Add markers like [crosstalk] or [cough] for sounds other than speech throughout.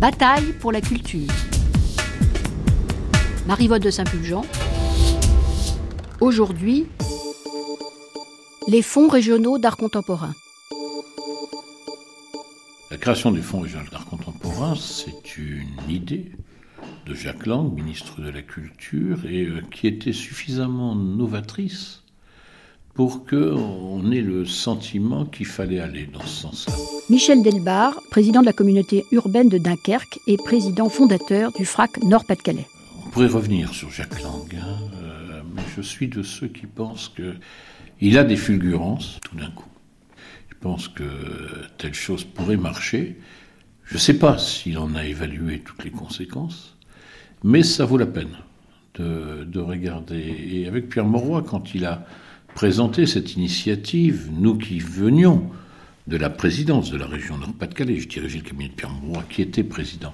Bataille pour la culture. Marie-Vote de Saint-Pulgent. Aujourd'hui, les fonds régionaux d'art contemporain. La création du Fonds régional d'art contemporain, c'est une idée de Jacques Lang, ministre de la Culture, et euh, qui était suffisamment novatrice pour qu'on ait le sentiment qu'il fallait aller dans ce sens-là. Michel Delbar, président de la communauté urbaine de Dunkerque et président fondateur du FRAC Nord-Pas-de-Calais. On pourrait revenir sur Jacques Lang, hein, euh, mais je suis de ceux qui pensent qu'il a des fulgurances tout d'un coup. Je pense que telle chose pourrait marcher. Je ne sais pas s'il en a évalué toutes les conséquences, mais ça vaut la peine de, de regarder. Et avec Pierre Mauroy, quand il a présenter cette initiative, nous qui venions de la présidence de la région Nord-Pas-de-Calais. Je dirigeais le cabinet de Pierre Mauroy, qui était président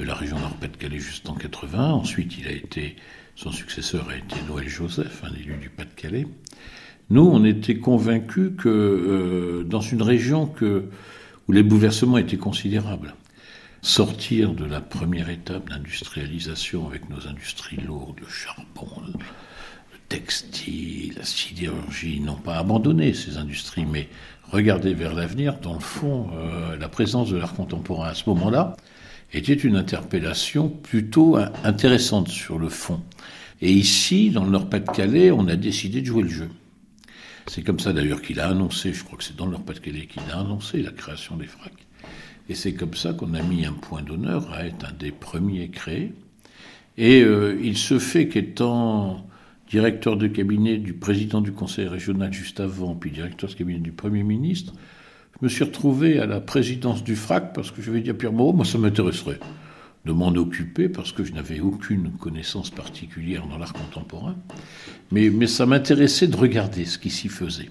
de la région Nord-Pas-de-Calais juste en 80. Ensuite, il a été, son successeur a été Noël Joseph, un élu du Pas-de-Calais. Nous, on était convaincus que euh, dans une région où les bouleversements étaient considérables, sortir de la première étape d'industrialisation avec nos industries lourdes, le charbon, textile, la sidérurgie n'ont pas abandonné ces industries, mais regarder vers l'avenir, dans le fond, euh, la présence de l'art contemporain à ce moment-là était une interpellation plutôt intéressante sur le fond. Et ici, dans le Nord-Pas-de-Calais, on a décidé de jouer le jeu. C'est comme ça d'ailleurs qu'il a annoncé, je crois que c'est dans le Nord-Pas-de-Calais qu'il a annoncé la création des FRAC. Et c'est comme ça qu'on a mis un point d'honneur à être un des premiers créés. Et euh, il se fait qu'étant directeur de cabinet du président du conseil régional juste avant, puis directeur de cabinet du Premier ministre, je me suis retrouvé à la présidence du FRAC parce que je vais dire Pierre Moreau, moi ça m'intéresserait de m'en occuper parce que je n'avais aucune connaissance particulière dans l'art contemporain, mais, mais ça m'intéressait de regarder ce qui s'y faisait.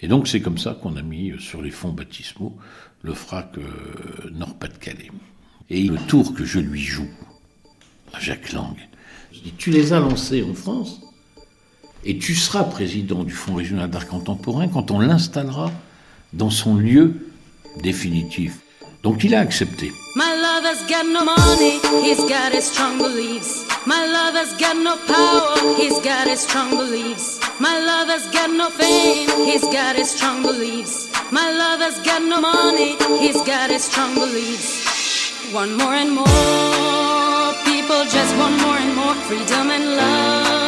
Et donc c'est comme ça qu'on a mis sur les fonds baptismaux le FRAC euh, Nord-Pas-de-Calais. Et le tour que je lui joue à Jacques Lang, je dis, tu les as lancés en France, et tu seras président du Fonds régional d'art contemporain quand on l'installera dans son lieu définitif. Donc il a accepté. My love has got no money, he's got his strong beliefs. My love has got no power, he's got his strong beliefs. My love has got no fame, he's got his strong beliefs. My love has got no money, he's got his strong beliefs. One more and more people just want more and more freedom and love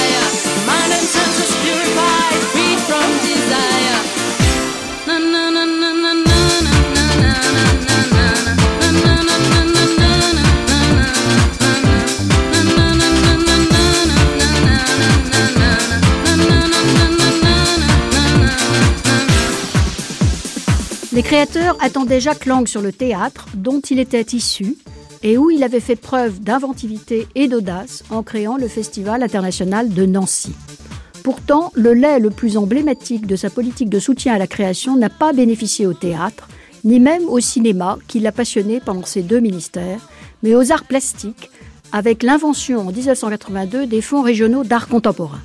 Les créateurs attendaient Jacques Lang sur le théâtre dont il était issu et où il avait fait preuve d'inventivité et d'audace en créant le Festival international de Nancy. Pourtant, le lait le plus emblématique de sa politique de soutien à la création n'a pas bénéficié au théâtre, ni même au cinéma qui l'a passionné pendant ses deux ministères, mais aux arts plastiques, avec l'invention en 1982 des fonds régionaux d'art contemporain.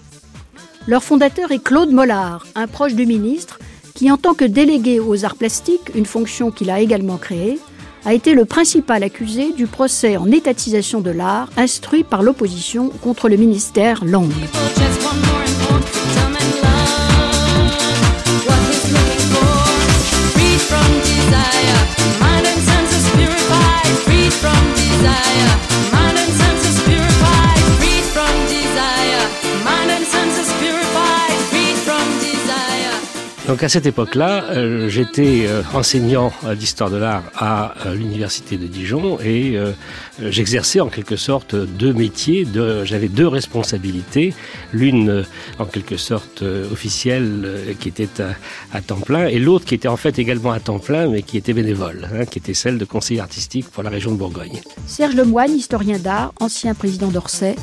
Leur fondateur est Claude Mollard, un proche du ministre qui, en tant que délégué aux arts plastiques, une fonction qu'il a également créée, a été le principal accusé du procès en étatisation de l'art instruit par l'opposition contre le ministère Lang. Donc à cette époque-là, euh, j'étais euh, enseignant d'histoire de l'art à euh, l'université de Dijon et j'exerçais en quelque sorte deux métiers. J'avais deux responsabilités, l'une en quelque sorte officielle qui était à, temps plein et l'autre qui était en fait également à temps plein mais qui était bénévole, hein, qui était celle de conseiller artistique pour la région de Bourgogne. Serge Lemoine, historien d'art, ancien président d'Orsay,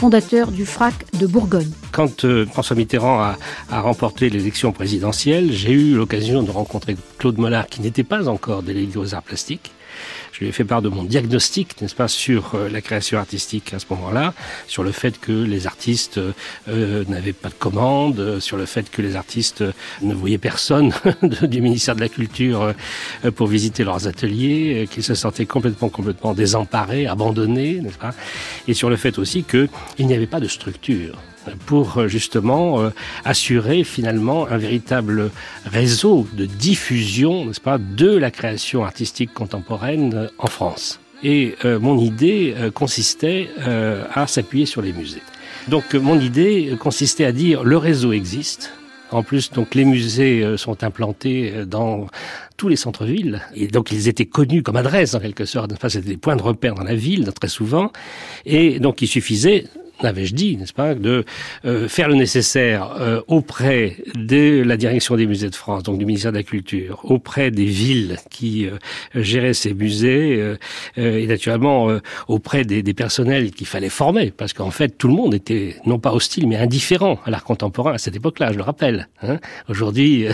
fondateur du FRAC de Bourgogne. Quand euh, François Mitterrand a, a remporté l'élection présidentielle, j'ai eu l'occasion de rencontrer Claude Mollard, qui n'était pas encore délégué aux arts plastiques, je lui ai fait part de mon diagnostic, n'est-ce pas, sur euh, la création artistique à ce moment-là, sur le fait que les artistes euh, n'avaient pas de commande, euh, sur le fait que les artistes ne voyaient personne [laughs] du ministère de la Culture pour visiter leurs ateliers, qu'ils se sentaient complètement, complètement désemparés, abandonnés, n'est-ce pas, et sur le fait aussi qu'il n'y avait pas de structure pour euh, justement euh, assurer finalement un véritable réseau de diffusion, n'est-ce pas, de la création artistique contemporaine euh, en France. Et mon idée consistait à s'appuyer sur les musées. Donc mon idée consistait à dire le réseau existe, en plus, donc les musées sont implantés dans tous les centres-villes et donc ils étaient connus comme adresse en quelque sorte. Enfin, c'était des points de repère dans la ville très souvent. Et donc il suffisait n'avais-je dit, n'est-ce pas, de euh, faire le nécessaire euh, auprès de la direction des musées de France, donc du ministère de la Culture, auprès des villes qui euh, géraient ces musées, et naturellement auprès des, des personnels qu'il fallait former, parce qu'en fait tout le monde était non pas hostile mais indifférent à l'art contemporain à cette époque-là, je le rappelle. Hein. Aujourd'hui,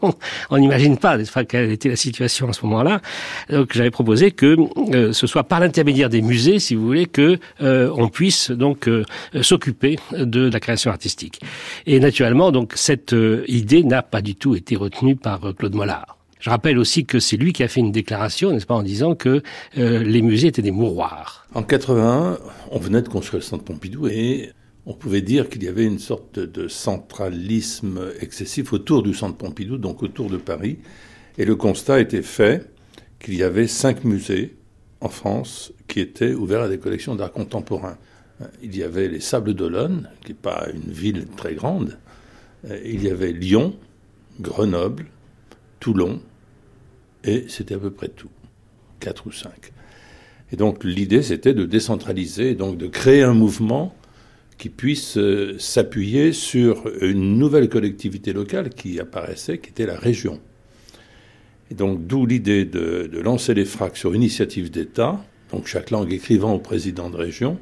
[laughs] on n'imagine pas, n'est-ce pas, quelle était la situation à ce moment-là. Donc j'avais proposé que ce soit par l'intermédiaire des musées, si vous voulez, que on puisse donc s'occuper de la création artistique. Et naturellement, donc cette euh, idée n'a pas du tout été retenue par euh, Claude Mollard. Je rappelle aussi que c'est lui qui a fait une déclaration, n'est-ce pas, en disant que les musées étaient des mouroirs. En 81, on venait de construire le centre Pompidou et on pouvait dire qu'il y avait une sorte de centralisme excessif autour du centre Pompidou, donc autour de Paris. Et le constat était fait qu'il y avait cinq musées en France qui étaient ouverts à des collections d'art contemporain. Il y avait les Sables d'Olonne, qui n'est pas une ville très grande. Euh, il y avait Lyon, Grenoble, Toulon, et c'était à peu près tout. Quatre ou cinq. Et donc l'idée, c'était de décentraliser, donc de créer un mouvement qui puisse euh, s'appuyer sur une nouvelle collectivité locale qui apparaissait, qui était la région. Et donc d'où l'idée de, lancer les FRAC sur initiative d'État, donc chaque langue écrivant au président de région,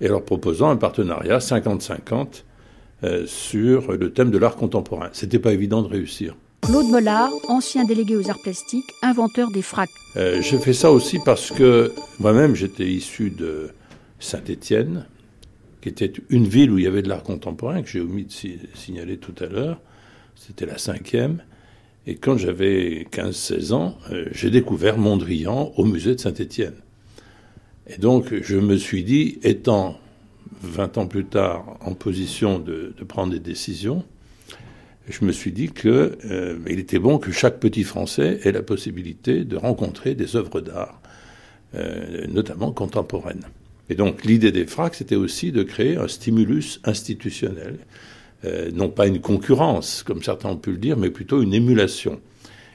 et leur proposant un partenariat 50-50 euh, sur le thème de l'art contemporain. C'était pas évident de réussir. Claude Mollard, ancien délégué aux arts plastiques, inventeur des fracs. Euh, J'ai fait ça aussi parce que moi-même j'étais issu de Saint-Étienne, qui était une ville où il y avait de l'art contemporain, que j'ai omis de signaler tout à l'heure. C'était la cinquième. Et quand j'avais 15-16 ans, euh, j'ai découvert Mondrian au musée de Saint-Étienne. Et donc, je me suis dit, étant 20 ans plus tard en position de, prendre des décisions, je me suis dit qu'il euh, était bon que chaque petit Français ait la possibilité de rencontrer des œuvres d'art, euh, notamment contemporaines. Et donc l'idée des FRAC, c'était aussi de créer un stimulus institutionnel, euh, non pas une concurrence, comme certains ont pu le dire, mais plutôt une émulation.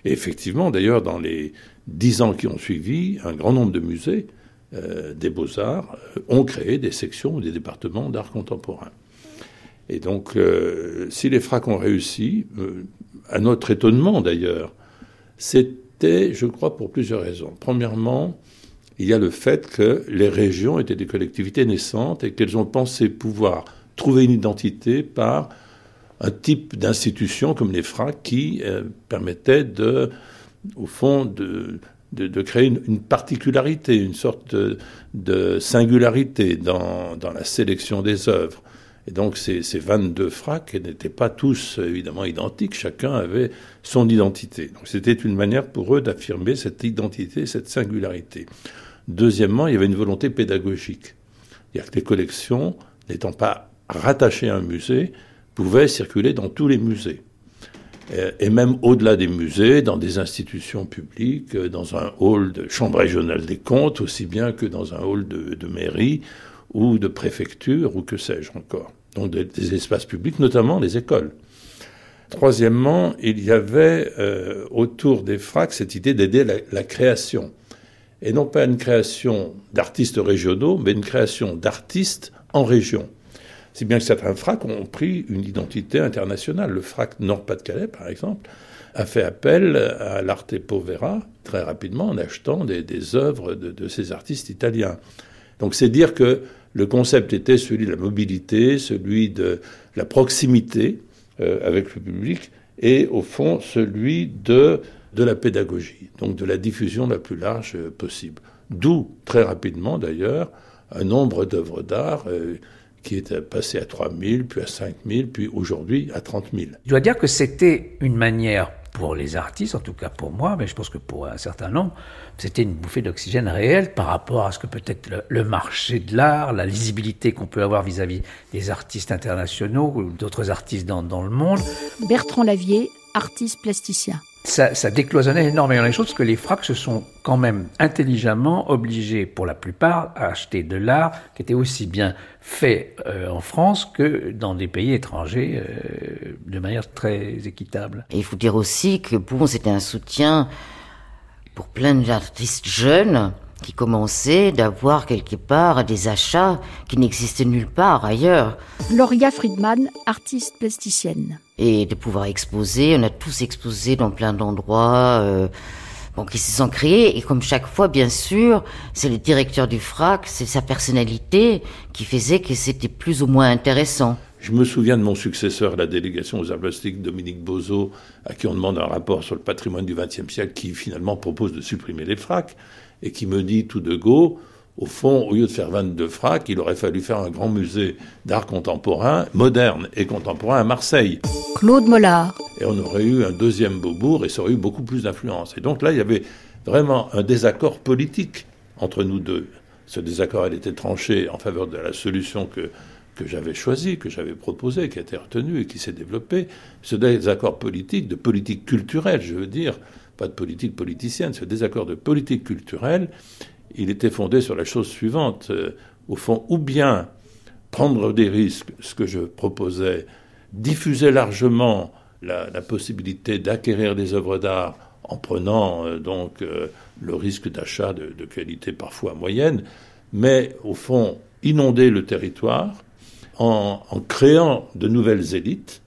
Et effectivement, d'ailleurs, dans les dix ans qui ont suivi, un grand nombre de musées euh, des beaux-arts euh, ont créé des sections ou des départements d'art contemporain. Et donc, euh, si les FRAC ont réussi, à notre étonnement d'ailleurs, c'était, je crois, pour plusieurs raisons. Premièrement, il y a le fait que les régions étaient des collectivités naissantes et qu'elles ont pensé pouvoir trouver une identité par un type d'institution comme les FRAC qui permettait de, au fond, de, de, créer une, particularité, une sorte de, singularité dans, la sélection des œuvres. Et donc ces, ces 22 fracs n'étaient pas tous évidemment identiques, chacun avait son identité. Donc c'était une manière pour eux d'affirmer cette identité, cette singularité. Deuxièmement, il y avait une volonté pédagogique. C'est-à-dire que les collections, n'étant pas rattachées à un musée, pouvaient circuler dans tous les musées et même au-delà des musées, dans des institutions publiques, dans un hall de chambre régionale des comptes, aussi bien que dans un hall de, mairie ou de préfecture, ou que sais-je encore. Donc des, espaces publics, notamment les écoles. Troisièmement, il y avait euh, autour des FRAC cette idée d'aider la, création. Et non pas une création d'artistes régionaux, mais une création d'artistes en région. Si bien que certains FRAC ont pris une identité internationale. Le FRAC Nord-Pas-de-Calais, par exemple, a fait appel à l'arte povera très rapidement en achetant des, œuvres de, ces artistes italiens. Donc c'est dire que Le concept était celui de la mobilité, celui de la proximité euh, avec le public, et au fond celui de, de la pédagogie, donc de la diffusion la plus large euh, possible. D'où, très rapidement d'ailleurs, un nombre d'œuvres d'art euh, qui est passé à 3 000, puis à 5 000, puis aujourd'hui à 30 000. Je dois dire que c'était une manière pour les artistes, en tout cas pour moi, mais je pense que pour un certain nombre, c'était une bouffée d'oxygène réelle par rapport à ce que peut-être le, marché de l'art, la lisibilité qu'on peut avoir vis-à-vis des artistes internationaux ou d'autres artistes dans, dans le monde. Bertrand Lavier, artiste plasticien ça, décloisonnait énormément les choses parce que les fracs se sont quand même intelligemment obligés, pour la plupart, à acheter de l'art qui était aussi bien fait euh, en France que dans des pays étrangers euh, de manière très équitable. Et il faut dire aussi que bon, c'était un soutien pour plein d'artistes jeunes qui commençait d'avoir quelque part des achats qui n'existaient nulle part ailleurs. Gloria Friedman, artiste plasticienne. Et de pouvoir exposer, on a tous exposé dans plein d'endroits. Euh, bon, qui se sont créés. Et comme chaque fois, bien sûr, c'est le directeur du FRAC, c'est sa personnalité qui faisait que c'était plus ou moins intéressant. Je me souviens de mon successeur à la délégation aux arts plastiques, Dominique Bozo, à qui on demande un rapport sur le patrimoine du XXe siècle, qui finalement propose de supprimer les FRAC et qui me dit tout de go, au fond, au lieu de faire 22 fracs, il aurait fallu faire un grand musée d'art contemporain, moderne et contemporain à Marseille. Claude Mollard. Et on aurait eu un deuxième Beaubourg et ça aurait eu beaucoup plus d'influence. Et donc là, il y avait vraiment un désaccord politique entre nous deux. Ce désaccord, elle était tranché en faveur de la solution que, que j'avais choisie, que j'avais proposée, qui a été retenue et qui s'est développée. Ce désaccord politique, de politique culturelle, je veux dire, de politique politicienne, ce désaccord de politique culturelle, il était fondé sur la chose suivante. Euh, au fond, ou bien prendre des risques, ce que je proposais, diffuser largement la, possibilité d'acquérir des œuvres d'art en prenant euh, donc euh, le risque d'achat de, qualité parfois moyenne, mais au fond inonder le territoire en, créant de nouvelles élites.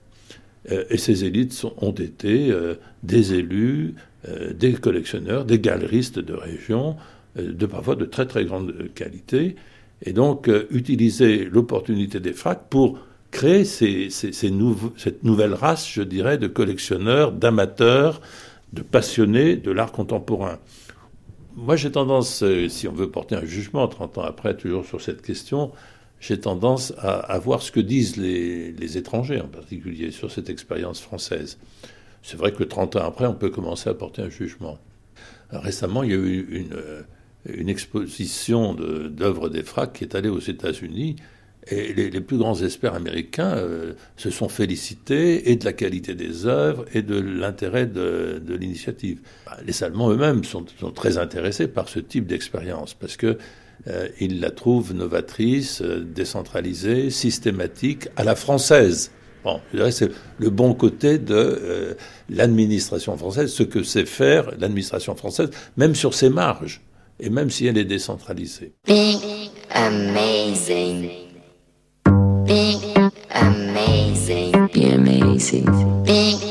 et ces élites ont été des élus, des collectionneurs, des galeristes de région, euh, de parfois de très très grande qualité, et donc euh, utiliser l'opportunité des fracs pour créer cette nouvelle race, je dirais, de collectionneurs, d'amateurs, de passionnés de l'art contemporain. Moi, j'ai tendance, si on veut porter un jugement 30 ans après, toujours sur cette question, j'ai tendance à, voir ce que disent les étrangers, en particulier, sur cette expérience française. C'est vrai que 30 ans après, on peut commencer à porter un jugement. Récemment, il y a eu une, euh, exposition d'œuvres des FRAC qui est allée aux États-Unis. Et les, plus grands experts américains euh, se sont félicités et de la qualité des œuvres et de l'intérêt de, l'initiative. Bah, les Allemands eux-mêmes sont, très intéressés par ce type d'expérience parce que euh, ils la trouvent novatrice, décentralisée, systématique, à la française. Bon, c'est le bon côté de euh, l'administration française, ce que sait faire l'administration française, même sur ses marges, et même si elle est décentralisée. Big amazing. Big amazing. Be amazing. Big,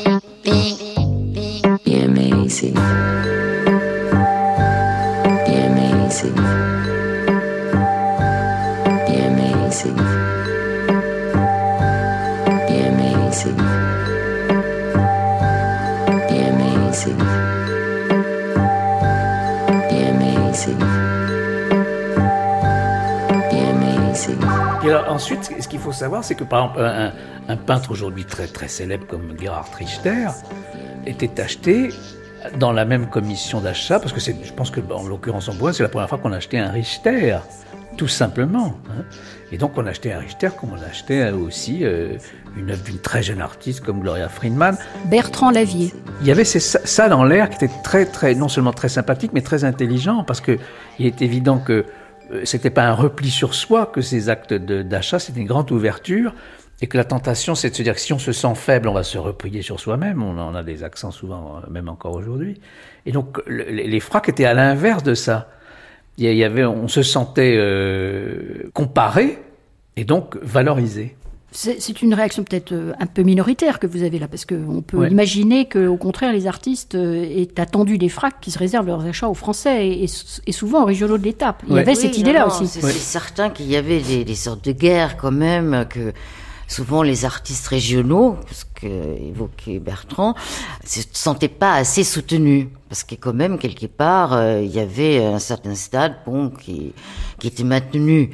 ensuite, ce qu'il faut savoir, c'est que par exemple, un, peintre aujourd'hui très très célèbre comme Gerhard Richter était acheté dans la même commission d'achat, parce que je pense que en l'occurrence en bois, c'est la première fois qu'on achetait un Richter, tout simplement. Hein. Et donc on achetait un Richter comme on achetait aussi euh, une œuvre d'une très jeune artiste comme Gloria Friedman. Bertrand Lavier. Il y avait ça dans l'air qui était très très non seulement très sympathique mais très intelligent parce que il est évident que euh, c'était pas un repli sur soi que ces actes d'achat, c'était une grande ouverture et que la tentation, c'est de se dire que si on se sent faible, on va se replier sur soi-même. On en a des accents souvent, euh, même encore aujourd'hui. Et donc, les fracs étaient à l'inverse de ça. Il y avait, on se sentait euh, comparé et donc valorisé. C'est une réaction peut-être euh, un peu minoritaire que vous avez là, parce qu'on peut imaginer qu'au contraire, les artistes euh, aient attendu des fracs qui se réservent leurs achats aux Français et, souvent aux régionaux de l'étape. Il y avait cette idée-là aussi. C'est certain qu'il y avait des, sortes de guerres quand même, que souvent les artistes régionaux, ce qu'évoquait Bertrand, ne se sentaient pas assez soutenus. Parce que quand même, quelque part, euh, il y avait un certain stade bon, qui, qui était maintenu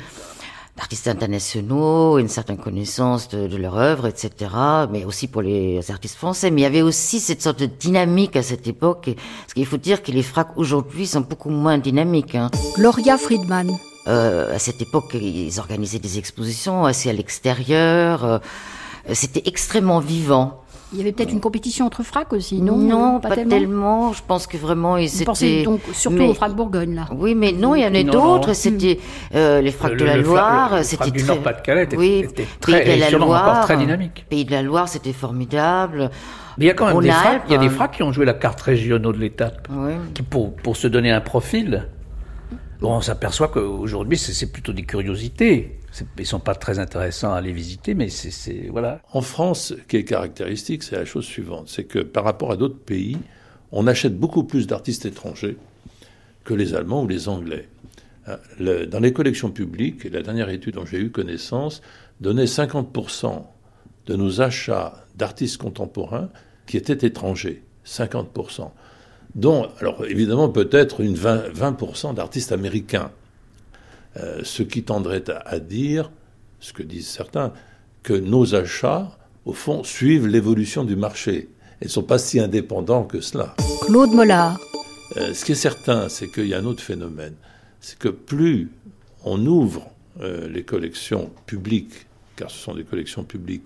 d'artistes internationaux, une certaine connaissance de, leur œuvre, etc. Mais aussi pour les artistes français. Mais il y avait aussi cette sorte de dynamique à cette époque. Parce qu'il faut dire que les fracs aujourd'hui sont beaucoup moins dynamiques. Hein. Gloria Friedman. Euh, à cette époque, ils organisaient des expositions assez à l'extérieur. Euh, c'était extrêmement vivant. Il y avait peut-être une compétition entre fracs aussi, non? Non, pas, tellement. Je pense que vraiment ils étaient. donc surtout aux fracs Bourgogne là? Oui, mais non, il y en a d'autres. C'était euh, les fracs de la Loire. C'était du Nord-Pas-de-Calais était, oui, était très, Pays de la Loire, très dynamique. Pays de la Loire, c'était formidable. Mais il y a quand même des fracs, il y a des fracs qui ont joué la carte régionaux de l'étape, qui pour pour se donner un profil. Bon, on s'aperçoit qu'aujourd'hui, c'est plutôt des curiosités. Ils sont pas très intéressants à les visiter, mais c'est voilà. En France, ce qui est caractéristique, c'est la chose suivante, c'est que par rapport à d'autres pays, on achète beaucoup plus d'artistes étrangers que les Allemands ou les Anglais. Hein, dans les collections publiques, la dernière étude dont j'ai eu connaissance donnait 50% de nos achats d'artistes contemporains qui étaient étrangers. 50%. Dont, alors évidemment, peut-être une 20%, 20 d'artistes américains. Euh, ce qui tendrait à, dire, ce que disent certains, que nos achats, au fond, suivent l'évolution du marché et ne sont pas si indépendants que cela. Claude Mollard. Euh, ce qui est certain, c'est qu'il y a un autre phénomène. C'est que plus on ouvre euh, les collections publiques, car ce sont des collections publiques,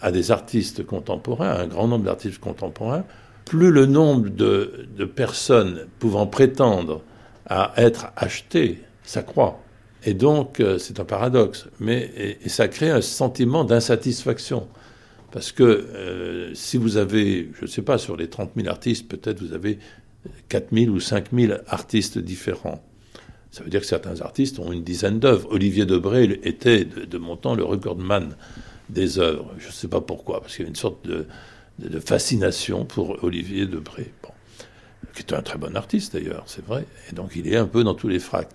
à des artistes contemporains, à un grand nombre d'artistes contemporains, plus le nombre de, de personnes pouvant prétendre à être achetées s'accroît. Et donc, euh, c'est un paradoxe. Mais, et, ça crée un sentiment d'insatisfaction. Parce que euh, si vous avez, je ne sais pas, sur les 30 000 artistes, peut-être vous avez 4 000 ou 5 000 artistes différents. Ça veut dire que certains artistes ont une dizaine d'œuvres. Olivier Debré était, de, mon temps, le recordman des œuvres. Je ne sais pas pourquoi, parce qu'il y a une sorte de, fascination pour Olivier Debré, qui est un très bon artiste d'ailleurs, c'est vrai. Et donc il est un peu dans tous les fracs.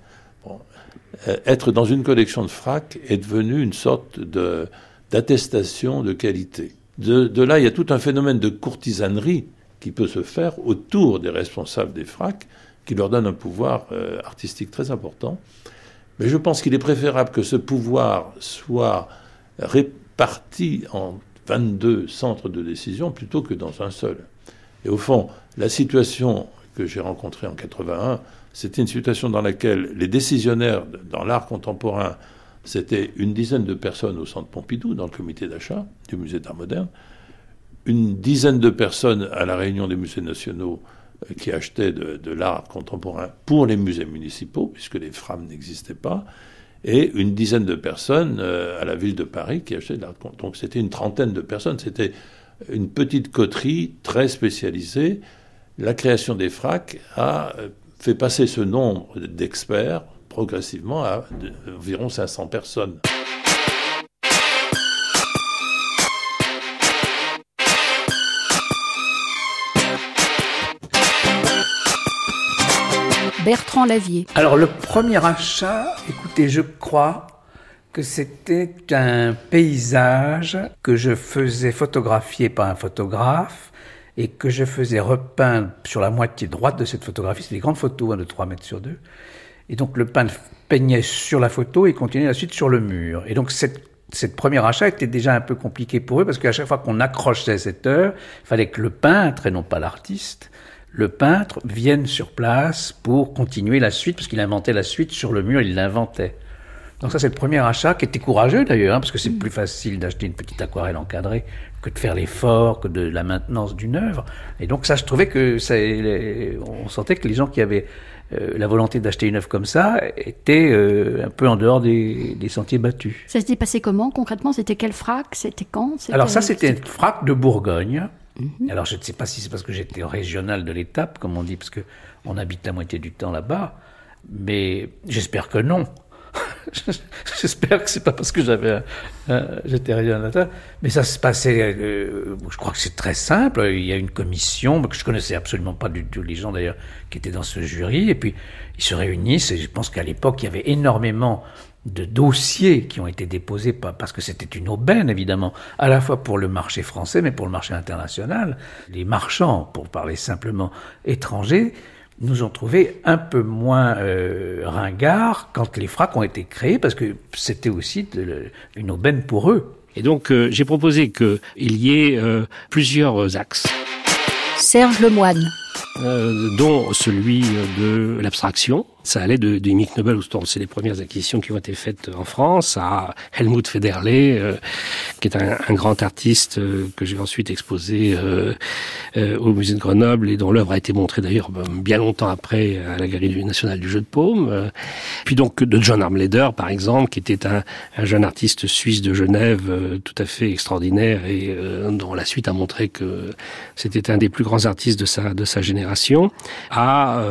Euh, être dans une collection de fracs est devenu une sorte de, d'attestation de qualité. De, là, il y a tout un phénomène de courtisanerie qui peut se faire autour des responsables des fracs, qui leur donne un pouvoir euh, artistique très important. Mais je pense qu'il est préférable que ce pouvoir soit réparti en 22 centres de décision plutôt que dans un seul. Et au fond, la situation que j'ai rencontrée en 81, c'était une situation dans laquelle les décisionnaires dans l'art contemporain, c'était une dizaine de personnes au centre Pompidou, dans le comité d'achat du musée d'art moderne, une dizaine de personnes à la réunion des musées nationaux euh, qui achetaient de, l'art contemporain pour les musées municipaux, puisque les FRAM n'existaient pas, et une dizaine de personnes euh, à la ville de Paris qui achetaient de l'art. Donc c'était une trentaine de personnes, c'était une petite coterie très spécialisée. La création des FRAC a fait passer ce nombre d'experts progressivement à environ 500 personnes. Bertrand Lavier. Alors le premier achat, écoutez, je crois que c'était un paysage que je faisais photographier par un photographe et que je faisais repeindre sur la moitié droite de cette photographie. C'est des grandes photos hein, de 3 mètres sur 2. Et donc le peintre peignait sur la photo et continuait la suite sur le mur. Et donc cette, cette première achat était déjà un peu compliquée pour eux parce qu'à chaque fois qu'on accrochait cette heure, il fallait que le peintre et non pas l'artiste, le peintre vienne sur place pour continuer la suite parce qu'il inventait la suite sur le mur, il l'inventait. Donc ça c'est le premier achat qui était courageux d'ailleurs, hein, parce que c'est mm. plus facile d'acheter une petite aquarelle encadrée que de faire l'effort, que de la maintenance d'une œuvre. Et donc ça, je trouvais que ça, on sentait que les gens qui avaient euh, la volonté d'acheter une œuvre comme ça étaient euh, un peu en dehors des, sentiers battus. Ça s'était passé comment concrètement? C'était quel frac? C'était quand? Alors ça, c'était un frac de Bourgogne. Mhm. Alors je ne sais pas si c'est parce que j'étais régional de l'étape, comme on dit, parce que on habite la moitié du temps là-bas, mais j'espère que non. [laughs] j'espère que c'est pas parce que j'avais, j'étais réalisateur, mais ça se passait. Euh, je crois que c'est très simple. Il y a une commission que je connaissais absolument pas du tout les gens d'ailleurs qui étaient dans ce jury, et puis ils se réunissent. Et je pense qu'à l'époque il y avait énormément de dossiers qui ont été déposés parce que c'était une aubaine évidemment, à la fois pour le marché français mais pour le marché international. Les marchands, pour parler simplement étrangers, nous ont trouvé un peu moins euh, ringards quand les fracs ont été créés parce que c'était aussi une aubaine pour eux. Et donc euh, j'ai proposé qu'il y ait euh, plusieurs axes. Serge Lemoine. Dont celui de l'abstraction, ça allait de, de Mick Nobel, c'est les premières acquisitions qui ont été faites en France, à Helmut Federle, euh, qui est un, un grand artiste euh, que j'ai ensuite exposé euh, au musée de Grenoble et dont l'œuvre a été montrée d'ailleurs bien longtemps après à la Galerie nationale du jeu de paume. Puis donc de John Armleder, par exemple, qui était un, un jeune artiste suisse de Genève tout à fait extraordinaire et dont la suite a montré que c'était un des plus grands artistes de sa, de sa génération, à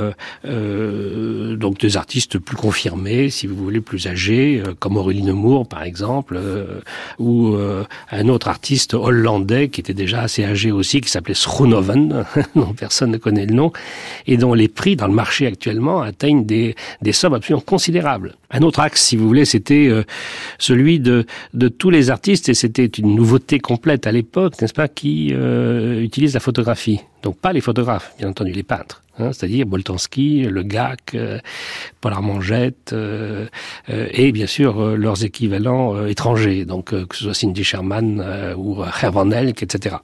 donc des artistes plus confirmés, si vous voulez, plus âgés, euh, comme Aurélie Nemours par exemple, euh, ou euh, un autre artiste hollandais qui était déjà assez âgé aussi, qui s'appelait Schroenoven, [laughs] dont personne ne connaît le nom, et dont les prix dans le marché actuellement atteignent des, des sommes absolument considérables. Un autre axe, si vous voulez, c'était celui de, de tous les artistes, et c'était une nouveauté complète à l'époque, n'est-ce pas, qui utilisent la photographie. Donc pas les photographes, bien entendu, les peintres. Hein, c'est-à-dire Boltanski, Le Gac, euh, Paul Armangette, euh, euh, et bien sûr leurs équivalents étrangers, donc que ce soit Cindy Sherman ou Hervan Elk, etc.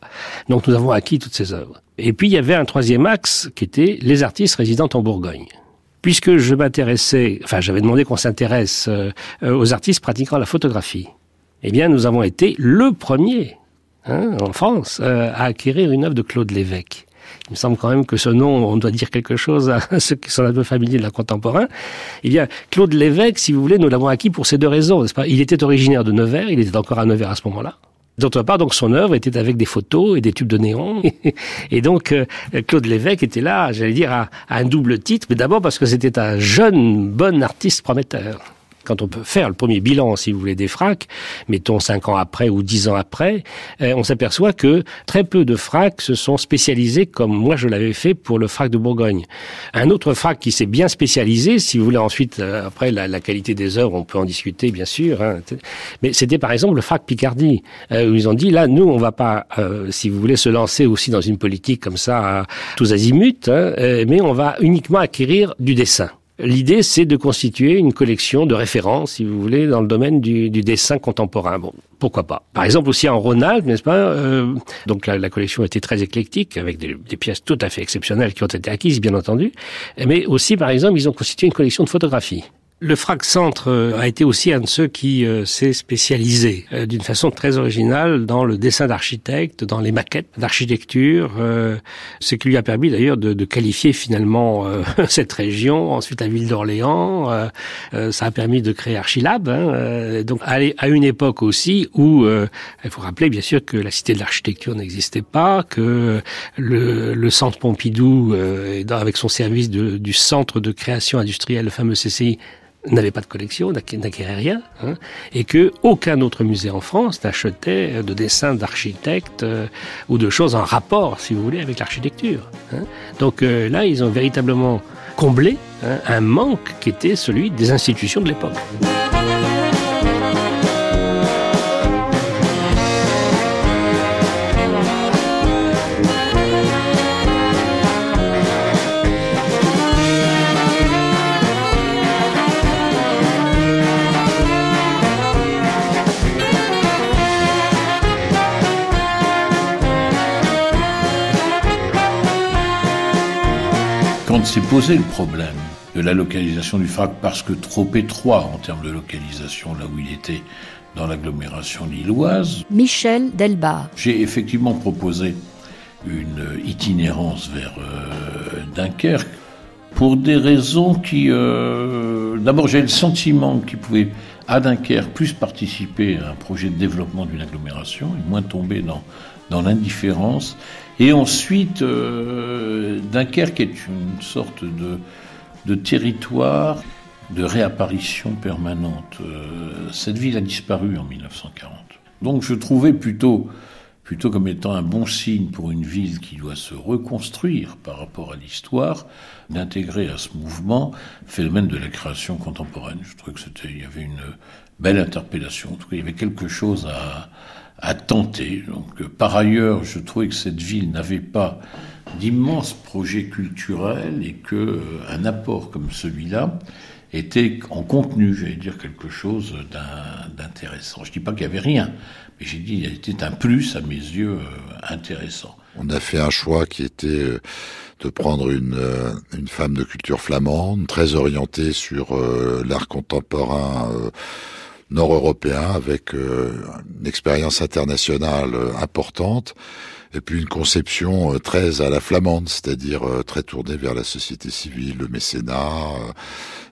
Donc nous avons acquis toutes ces œuvres. Et puis il y avait un troisième axe qui était les artistes résidant en Bourgogne. Puisque je m'intéressais, enfin j'avais demandé qu'on s'intéresse aux artistes pratiquant la photographie, eh bien nous avons été le premier hein, en France à acquérir une œuvre de Claude Lévesque il me semble quand même que ce nom, on doit dire quelque chose à [laughs] ceux qui sont un peu familiers de la contemporain. Eh bien, Claude Lévesque, si vous voulez, nous l'avons acquis pour ces deux raisons, n'est-ce pas? Il était originaire de Nevers, il était encore à Nevers à ce moment-là. D'autre part, donc son œuvre était avec des photos et des tubes de néon. [laughs] Et donc euh, Claude Lévesque était là, j'allais dire, à un double titre, mais d'abord parce que c'était un jeune, bon artiste prometteur quand on peut faire le premier bilan, si vous voulez, des fracs, mettons cinq ans après ou dix ans après, euh, on s'aperçoit que très peu de fracs se sont spécialisés comme moi je l'avais fait pour le frac de Bourgogne. Un autre frac qui s'est bien spécialisé, si vous voulez ensuite, euh, après la, la, qualité des œuvres, on peut en discuter bien sûr, hein, mais c'était par exemple le frac Picardie, euh, où ils ont dit là, nous on va pas, si vous voulez, se lancer aussi dans une politique comme ça tous azimuts, hein, mais on va uniquement acquérir du dessin. L'idée, c'est de constituer une collection de références, si vous voulez, dans le domaine du, du dessin contemporain. Bon, pourquoi pas? Par exemple, aussi en Rhône-Alpes, n'est-ce pas euh, Donc la, la, collection était très éclectique, avec des, des, pièces tout à fait exceptionnelles qui ont été acquises, bien entendu. Mais aussi, par exemple, ils ont constitué une collection de photographies. Le FRAC Centre euh, a été aussi un de ceux qui euh, s'est spécialisé euh, d'une façon très originale dans le dessin d'architectes, dans les maquettes d'architecture, ce qui lui a permis d'ailleurs de, qualifier finalement [laughs] cette région, ensuite la ville d'Orléans. ça a permis de créer Archilab, hein, donc à une époque aussi où il faut rappeler bien sûr que la cité de l'architecture n'existait pas, que le, le centre Pompidou, avec son service de, du centre de création industrielle, le fameux CCI, n'avait pas de collection, n'acquérait rien, hein, et que aucun autre musée en France n'achetait de dessins d'architectes euh, ou de choses en rapport, si vous voulez, avec l'architecture. Hein. Donc euh, là, ils ont véritablement comblé hein, un manque qui était celui des institutions de l'époque. S'est posé le problème de la localisation du FRAC parce que trop étroit en termes de localisation là où il était dans l'agglomération lilloise. Michel Delbar. J'ai effectivement proposé une itinérance vers euh, Dunkerque pour des raisons qui... Euh, D'abord, j'ai le sentiment qu'il pouvait, à Dunkerque, plus participer à un projet de développement d'une agglomération et moins tomber dans, dans l'indifférence. Et ensuite, euh, Dunkerque est une sorte de, de territoire de réapparition permanente. Euh, cette ville a disparu en 1940. Donc je trouvais plutôt, plutôt comme étant un bon signe pour une ville qui doit se reconstruire par rapport à l'histoire, d'intégrer à ce mouvement le phénomène de la création contemporaine. Je trouvais que c'était, il y avait une belle interpellation. En tout cas, il y avait quelque chose à, à tenter. Donc, par ailleurs, je trouvais que cette ville n'avait pas d'immenses projets culturels et que euh, un apport comme celui-là était en contenu, j'allais dire quelque chose d'intéressant. Je dis pas qu'il y avait rien, mais j'ai dit qu'il était un plus à mes yeux euh, intéressant. On a fait un choix qui était euh, de prendre une femme de culture flamande, très orientée sur l'art contemporain nord-européen, avec une expérience internationale importante et puis une conception euh, très à la flamande, c'est-à-dire euh, très tournée vers la société civile, le mécénat,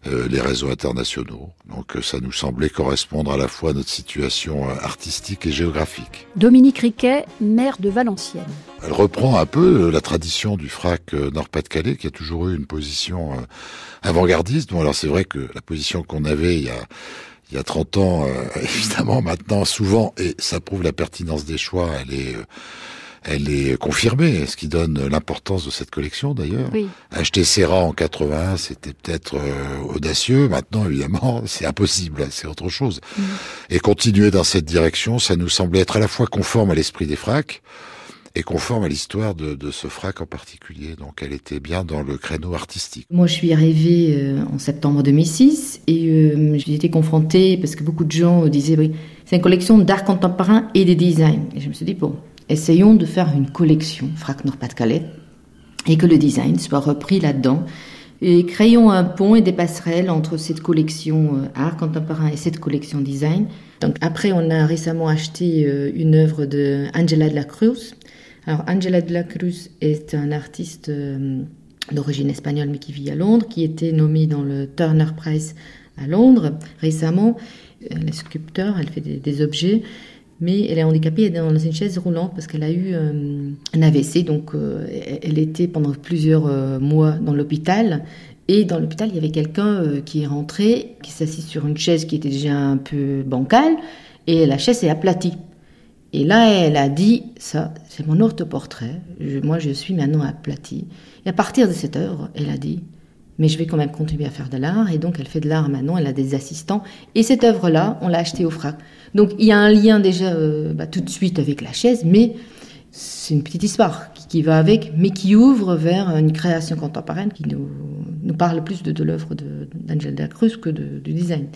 euh, les réseaux internationaux. Donc ça nous semblait correspondre à la fois à notre situation artistique et géographique. Dominique Riquet, maire de Valenciennes. Elle reprend un peu la tradition du FRAC Nord-Pas-de-Calais, qui a toujours eu une position avant-gardiste. Bon, alors c'est vrai que la position qu'on avait il y a il y a 30 ans, [laughs] évidemment, maintenant, souvent, et ça prouve la pertinence des choix, elle est elle est confirmée, ce qui donne l'importance de cette collection d'ailleurs. Acheter Serra en 81, c'était peut-être euh, audacieux. Maintenant, évidemment, [laughs] c'est impossible, c'est autre chose. Mm. Et continuer dans cette direction, ça nous semblait être à la fois conforme à l'esprit des fracs et conforme à l'histoire de, ce frac en particulier. Donc elle était bien dans le créneau artistique. Moi, je suis arrivée euh, en septembre 2006 et euh, j'ai été confrontée parce que beaucoup de gens disaient oui, c'est une collection d'art contemporain et des designs. Et je me suis dit bon, essayons de faire une collection Frac Nord-Pas-de-Calais et que le design soit repris là-dedans. Et créons un pont et des passerelles entre cette collection euh, art contemporain et cette collection design. Donc après, on a récemment acheté euh, une œuvre de Angela de la Cruz. Alors Angela de la Cruz est un artiste euh, d'origine espagnole mais qui vit à Londres, qui était nommé dans le Turner Prize à Londres récemment. Elle est sculpteur, elle fait des objets mais elle est handicapée, elle est dans une chaise roulante parce qu'elle a eu euh, un AVC, donc euh, elle était pendant plusieurs mois dans l'hôpital. Et dans l'hôpital, il y avait quelqu'un qui est rentré, qui s'assit sur une chaise qui était déjà un peu bancale, et la chaise est aplatie. Et là, elle a dit, ça, c'est mon autoportrait, moi je suis maintenant aplatie. Et à partir de cette heure, elle a dit, mais je vais quand même continuer à faire de l'art. Et donc, elle fait de l'art maintenant, elle a des assistants. Et cette œuvre-là, on l'a achetée au FRAC. Donc, il y a un lien déjà euh, bah, tout de suite avec la chaise, mais c'est une petite histoire qui, va avec, mais qui ouvre vers une création contemporaine qui nous, parle plus de, de l'œuvre d'Angel de, Cruz que du design.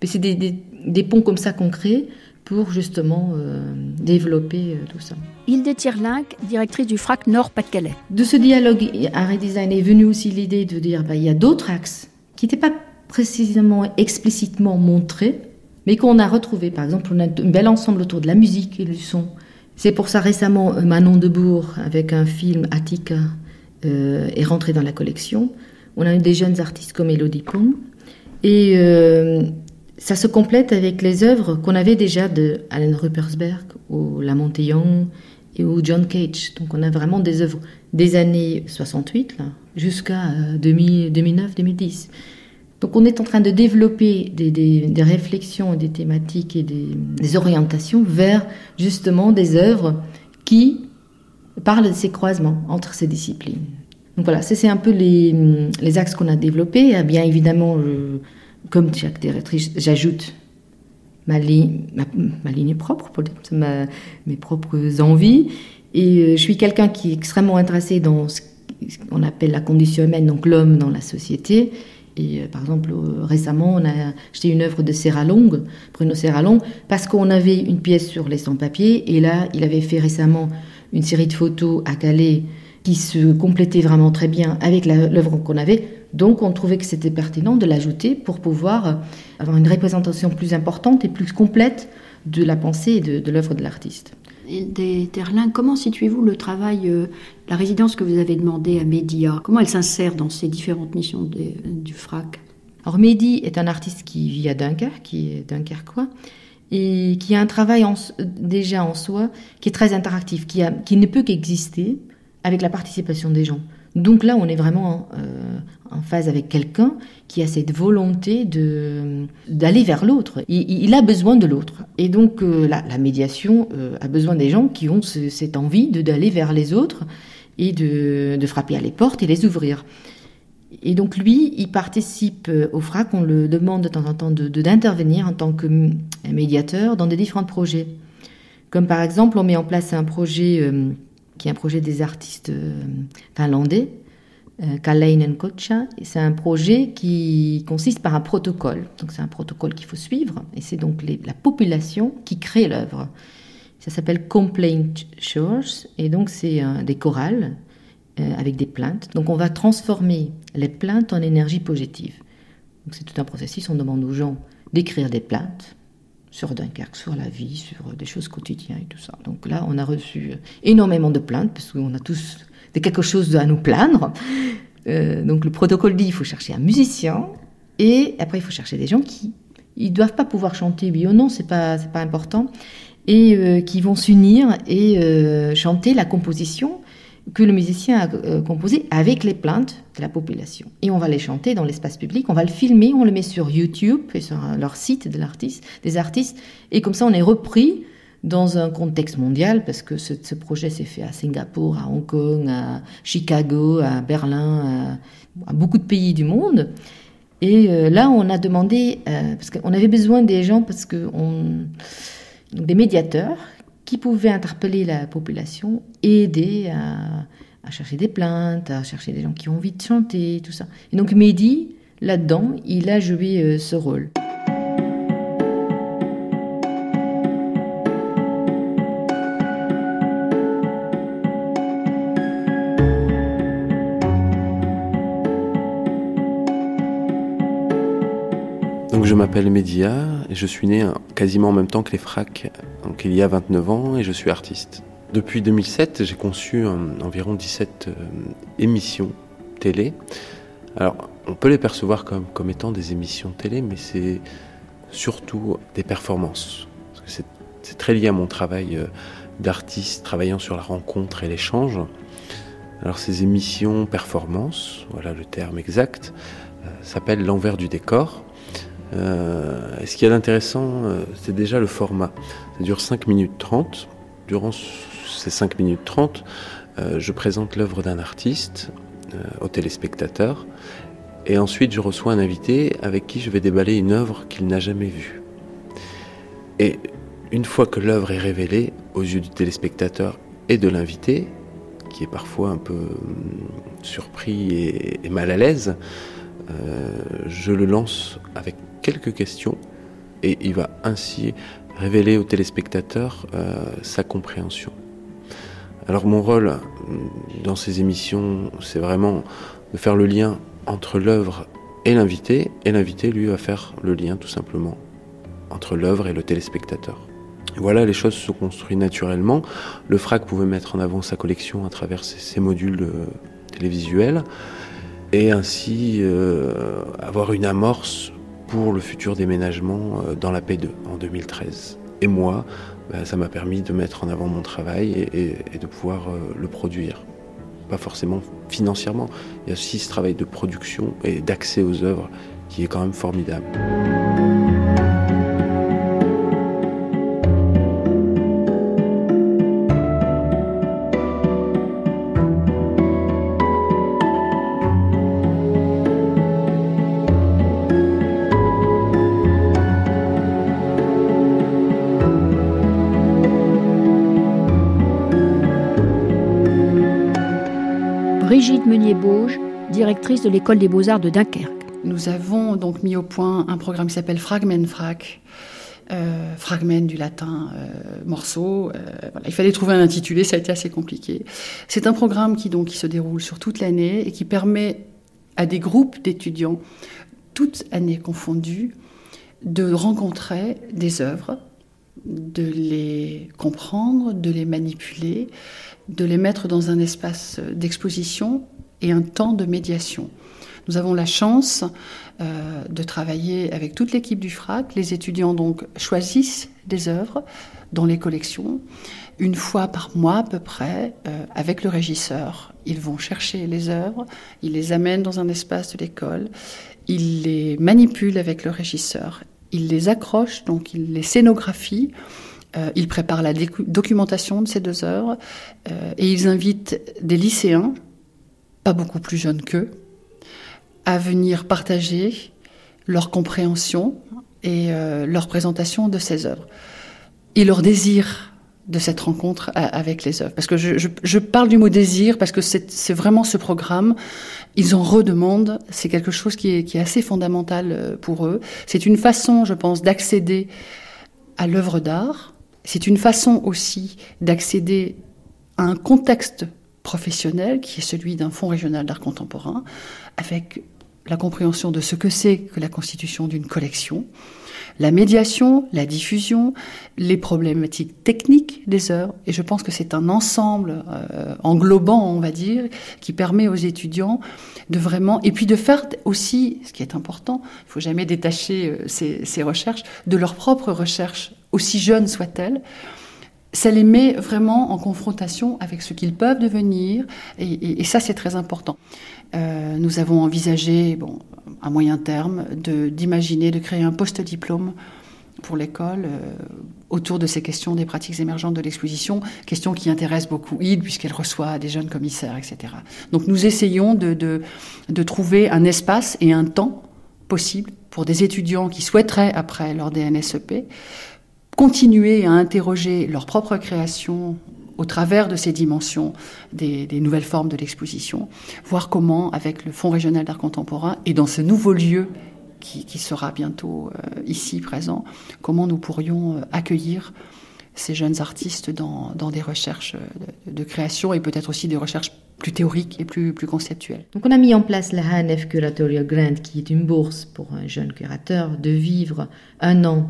Mais c'est des, ponts comme ça qu'on crée pour justement euh, développer euh, tout ça. Hilde Tirlinck, directrice du FRAC Nord-Pas-de-Calais. De ce dialogue art et design est venue aussi l'idée de dire bah, il y a d'autres axes qui n'étaient pas précisément explicitement montrés, mais qu'on a retrouvés. Par exemple, on a un bel ensemble autour de la musique et du son. C'est pour ça récemment euh, Manon Debourg, avec un film Attica, est rentré dans la collection. On a eu des jeunes artistes comme Elodie Pong. Et ça se complète avec les œuvres qu'on avait déjà de Alan Ruppersberg ou Lamont Young et ou John Cage. Donc on a vraiment des œuvres des années 68 jusqu'à 2009-2010. Euh, Donc on est en train de développer des, réflexions, des thématiques et des, orientations vers justement des œuvres qui parlent de ces croisements entre ces disciplines. Donc voilà, c'est un peu les, les axes qu'on a développés. Bien évidemment, comme chaque directrice, j'ajoute ma, ligne, ma, ligne propre, pour mes propres envies. Et euh, je suis quelqu'un qui est extrêmement intéressé dans ce qu'on appelle la condition humaine, donc l'homme dans la société. Et euh, par exemple, euh, récemment, on a acheté une œuvre de Serralong, Bruno Serralong, parce qu'on avait une pièce sur les sans-papiers. Et là, il avait fait récemment une série de photos à Calais qui se complétait vraiment très bien avec l'œuvre qu'on avait. Donc on trouvait que c'était pertinent de l'ajouter pour pouvoir avoir une représentation plus importante et plus complète de la pensée et de, l'œuvre de l'artiste. Des Terlin, comment situez-vous le travail, euh, la résidence que vous avez demandée à Média? Comment elle s'insère dans ces différentes missions du FRAC Alors Mehdi est un artiste qui vit à Dunkerque, qui est dunkerquois, et qui a un travail déjà en soi qui est très interactif, qui, qui ne peut qu'exister avec la participation des gens. Donc là, on est vraiment en phase avec quelqu'un qui a cette volonté d'aller vers l'autre. Il, a besoin de l'autre. Et donc la, médiation a besoin des gens qui ont cette envie d'aller vers les autres et de, de, frapper à les portes et les ouvrir. Et donc lui, il participe euh, au FRAC, on le demande de temps en temps d'intervenir de, en tant que médiateur dans des différents projets. Comme par exemple, on met en place un projet euh, qui est un projet des artistes euh, finlandais, Kaleinen Kocha. C'est un projet qui consiste par un protocole. Donc c'est un protocole qu'il faut suivre, et c'est donc la population qui crée l'œuvre. Ça s'appelle Complaint Shores, et donc c'est des chorales euh, avec des plaintes. Donc on va transformer les plaintes en énergie positive. Donc c'est tout un processus, on demande aux gens d'écrire des plaintes sur Dunkerque, sur la vie, sur des choses quotidiennes et tout ça. Donc là, on a reçu énormément de plaintes parce qu'on a tous quelque chose à nous plaindre. Euh, donc le protocole dit il faut chercher un musicien et après il faut chercher des gens qui ils doivent pas pouvoir chanter oui ou non, c'est pas pas important et euh, qui vont s'unir et chanter la composition que le musicien a euh, composé avec les plaintes de la population. Et on va les chanter dans l'espace public, on va le filmer, on le met sur YouTube et sur leur site des artistes, et comme ça on est repris dans un contexte mondial, parce que ce, projet s'est fait à Singapour, à Hong Kong, à Chicago, à Berlin, à, beaucoup de pays du monde. Et euh, là, on a demandé, euh, parce qu'on avait besoin des gens, parce que des médiateurs qui pouvait interpeller la population et aider à, chercher des plaintes, à chercher des gens qui ont envie de chanter, tout ça. Et donc Mehdi, là-dedans, il a joué euh, ce rôle. Donc je m'appelle Média et je suis né quasiment en même temps que les FRAC donc il y a 29 ans et je suis artiste. Depuis 2007, j'ai conçu environ 17 euh, émissions télé. Alors, on peut les percevoir comme, comme étant des émissions télé, mais c'est surtout des performances. C'est très lié à mon travail euh, d'artiste, travaillant sur la rencontre et l'échange. Alors, ces émissions performances, voilà le terme exact, euh, s'appellent l'envers du décor. Euh, ce qui est intéressant, euh, c'est déjà le format. Ça dure 5 minutes 30. Durant ces 5 minutes 30, euh, je présente l'œuvre d'un artiste aux téléspectateurs. Et ensuite, je reçois un invité avec qui je vais déballer une œuvre qu'il n'a jamais vue. Et une fois que l'œuvre est révélée aux yeux du téléspectateur et de l'invité, qui est parfois un peu hum, surpris et, mal à l'aise, je le lance avec quelques questions et il va ainsi révéler au téléspectateur euh, sa compréhension. Alors mon rôle mm, dans ces émissions, c'est vraiment de faire le lien entre l'œuvre et l'invité, et l'invité, lui, va faire le lien tout simplement entre l'œuvre et le téléspectateur. Voilà, les choses se construisent naturellement. Le FRAC pouvait mettre en avant sa collection à travers ses, modules euh, télévisuels et ainsi euh, avoir une amorce pour le futur déménagement euh, dans la P2 en 2013. Et moi, bah, ça m'a permis de mettre en avant mon travail et, de pouvoir euh, le produire. Pas forcément financièrement, il y a aussi ce travail de production et d'accès aux œuvres qui est quand même formidable. De l'école des beaux-arts de Dunkerque. Nous avons donc mis au point un programme qui s'appelle Fragment Frac. Euh, fragment du latin euh, morceau. Euh, Il fallait trouver un intitulé, ça a été assez compliqué. C'est un programme qui donc qui se déroule sur toute l'année et qui permet à des groupes d'étudiants, toutes années confondues, de rencontrer des œuvres, de les comprendre, de les manipuler, de les mettre dans un espace d'exposition et un temps de médiation. Nous avons la chance euh, de travailler avec toute l'équipe du FRAC. Les étudiants donc choisissent des œuvres dans les collections. Une fois par mois à peu près, euh, avec le régisseur, ils vont chercher les œuvres, ils les amènent dans un espace de l'école, ils les manipulent avec le régisseur, ils les accrochent, donc ils les scénographient. Euh, ils préparent la documentation de ces deux œuvres et ils invitent des lycéens, pas beaucoup plus jeunes qu'eux, à venir partager leur compréhension et euh, leur présentation de ces œuvres. Et leur désir de cette rencontre avec les œuvres. Parce que je, parle du mot désir parce que c'est vraiment ce programme. Ils en redemandent. C'est quelque chose qui est, qui est, assez fondamental euh, pour eux. C'est une façon, je pense, d'accéder à l'œuvre d'art. C'est une façon aussi d'accéder à un contexte professionnel qui est celui d'un fonds régional d'art contemporain, avec la compréhension de ce que c'est que la constitution d'une collection, la médiation, la diffusion, les problématiques techniques des œuvres. Et je pense que c'est un ensemble euh, englobant, on va dire, qui permet aux étudiants de vraiment, et puis de faire aussi, ce qui est important, il faut jamais détacher euh, ces, recherches, de leurs propres recherches, aussi jeunes soient-elles, ça les met vraiment en confrontation avec ce qu'ils peuvent devenir, et, ça c'est très important. Euh, nous avons envisagé, à moyen terme, d'imaginer de, créer un post-diplôme pour l'école euh, autour de ces questions des pratiques émergentes de l'exposition, questions qui intéressent beaucoup IDE puisqu'elle reçoit des jeunes commissaires, etc. Donc nous essayons de, de, de trouver un espace et un temps possible pour des étudiants qui souhaiteraient, après leur DNSEP, continuer à interroger leur propre création au travers de ces dimensions des, nouvelles formes de l'exposition, voir comment, avec le Fonds régional d'art contemporain et dans ce nouveau lieu qui, sera bientôt euh, ici présent, comment nous pourrions euh, accueillir ces jeunes artistes dans, des recherches de, création et peut-être aussi des recherches plus théoriques et plus, plus conceptuelles. Donc on a mis en place la HNF Curatorial Grant qui est une bourse pour un jeune curateur de vivre un an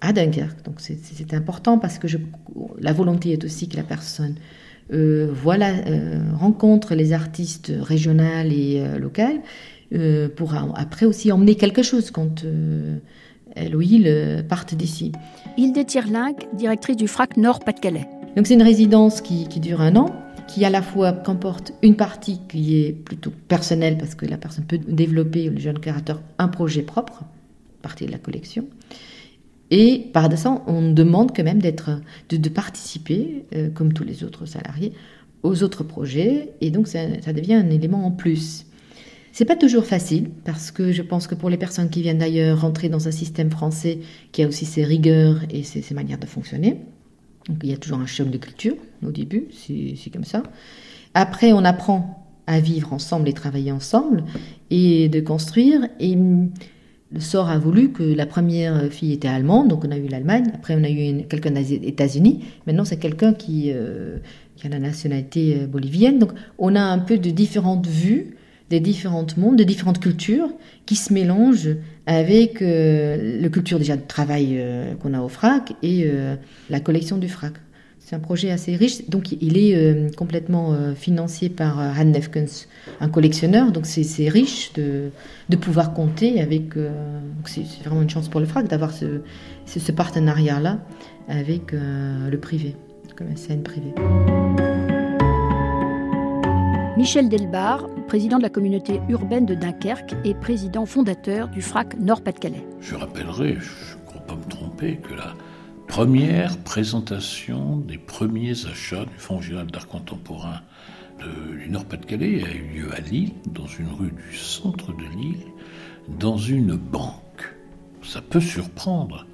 à Dunkerque. Donc c'est important parce que je, la volonté est aussi que la personne euh, voilà, euh, rencontre les artistes régionaux et euh, locaux euh, pour après aussi emmener quelque chose quand elle ou il partent d'ici. Hilde Tierling, directrice du FRAC Nord-Pas-de-Calais. Donc c'est une résidence qui, qui, dure un an, qui à la fois comporte une partie qui est plutôt personnelle parce que la personne peut développer, le jeune créateur, un projet propre, partie de la collection. Et par ça, on demande quand même d'être, de, participer, euh, comme tous les autres salariés, aux autres projets. Et donc, ça, devient un élément en plus. C'est pas toujours facile parce que je pense que pour les personnes qui viennent d'ailleurs rentrer dans un système français qui a aussi ses rigueurs et ses, manières de fonctionner. Donc il y a toujours un choc de culture au début, c'est comme ça. Après, on apprend à vivre ensemble et travailler ensemble et de construire. Et le sort a voulu que la première fille était allemande, donc on a eu l'Allemagne. Après, on a eu quelqu'un des États-Unis. Maintenant, c'est quelqu'un qui, euh, qui, a la nationalité euh, bolivienne. Donc, on a un peu de différentes vues, des différents mondes, de différentes cultures qui se mélangent avec euh, la culture déjà de travail qu'on a au FRAC et la collection du FRAC. C'est un projet assez riche. Donc, il est euh, complètement euh, financé par euh, Han Nefkens, un collectionneur. Donc, c'est riche de, de, pouvoir compter avec. c'est vraiment une chance pour le FRAC d'avoir ce, ce, partenariat-là avec le privé, comme la scène privée. Michel Delbar, président de la communauté urbaine de Dunkerque et président fondateur du FRAC Nord-Pas-de-Calais. Je rappellerai, je ne crois pas me tromper, que la première présentation des premiers achats du Fonds régional d'art contemporain du Nord-Pas-de-Calais a eu lieu à Lille, dans une rue du centre de Lille, dans une banque. Ça peut surprendre,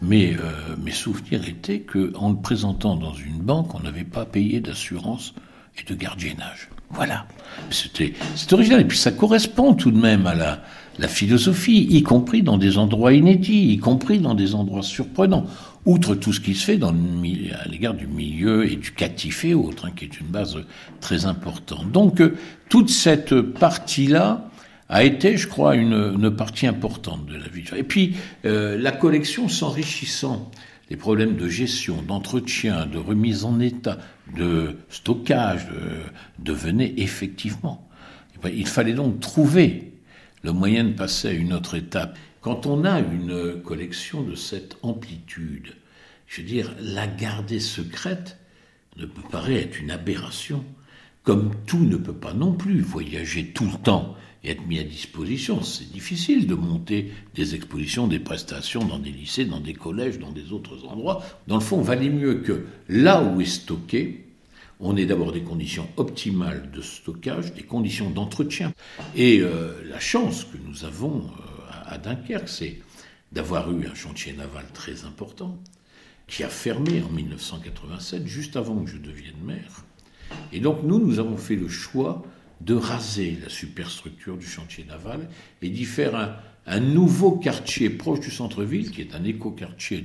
mais euh, mes souvenirs étaient qu'en le présentant dans une banque, on n'avait pas payé d'assurance et de gardiennage. Voilà. C'était original. Et puis ça correspond tout de même à la, la philosophie, y compris dans des endroits inédits, y compris dans des endroits surprenants outre tout ce qui se fait dans à l'égard du milieu éducatif et autres, hein, qui est une base très importante. Donc, euh, toute cette partie-là a été, je crois, une, partie importante de la vie. Et puis, euh, la collection s'enrichissant, les problèmes de gestion, d'entretien, de remise en état, de stockage euh, devenaient effectivement. Il fallait donc trouver le moyen de passer à une autre étape. Quand on a une collection de cette amplitude, je veux dire, la garder secrète ne peut paraître une aberration. Comme tout ne peut pas non plus voyager tout le temps et être mis à disposition. C'est difficile de monter des expositions, des prestations dans des lycées, dans des collèges, dans des autres endroits. Dans le fond, valait mieux que là où est stocké, on ait d'abord des conditions optimales de stockage, des conditions d'entretien. Et euh, la chance que nous avons euh, à Dunkerque, c'est d'avoir eu un chantier naval très important, qui a fermé en 1987, juste avant que je devienne maire. Et donc nous, nous avons fait le choix de raser la superstructure du chantier naval et d'y faire un, nouveau quartier proche du centre-ville, qui est un éco-quartier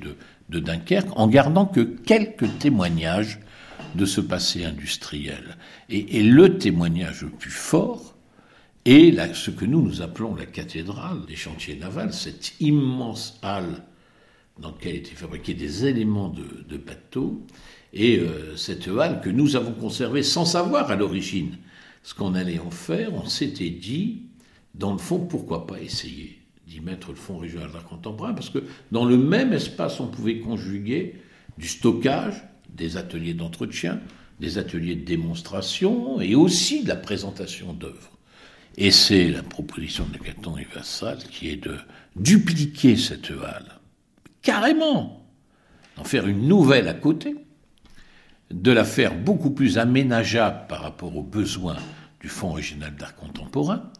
de Dunkerque, en gardant que quelques témoignages de ce passé industriel. Et, le témoignage le plus fort est ce que nous, nous appelons la cathédrale des chantiers navals, cette immense halle dans laquelle étaient fabriqués des éléments de, de bateaux, et euh, cette halle que nous avons conservée sans savoir à l'origine ce qu'on allait en faire, on s'était dit, dans le fond, pourquoi pas essayer d'y mettre le Fonds régional d'art contemporain, parce que dans le même espace, on pouvait conjuguer du stockage, des ateliers d'entretien, des ateliers de démonstration et aussi de la présentation d'œuvres. Et c'est la proposition de Caton et Vassal qui est de dupliquer cette halle, carrément, d'en faire une nouvelle à côté, de la faire beaucoup plus aménageable par rapport aux besoins du Fonds régional d'art contemporain,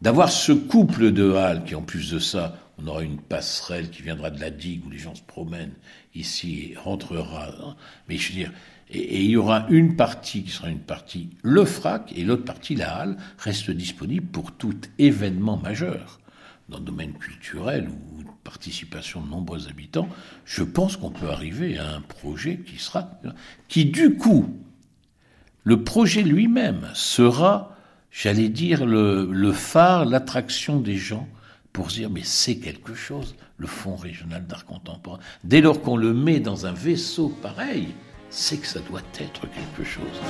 d'avoir ce couple de halles qui, en plus de ça, on aura une passerelle qui viendra de la digue où les gens se promènent ici rentrera. Hein. Mais je veux dire, et, il y aura une partie qui sera une partie le frac et l'autre partie la halle reste disponible pour tout événement majeur dans le domaine culturel ou participation de nombreux habitants. Je pense qu'on peut arriver à un projet qui sera, qui du coup, le projet lui-même sera, j'allais dire, le phare, l'attraction des gens pour dire mais c'est quelque chose, le Fonds régional d'art contemporain. Dès lors qu'on le met dans un vaisseau pareil, c'est que ça doit être quelque chose.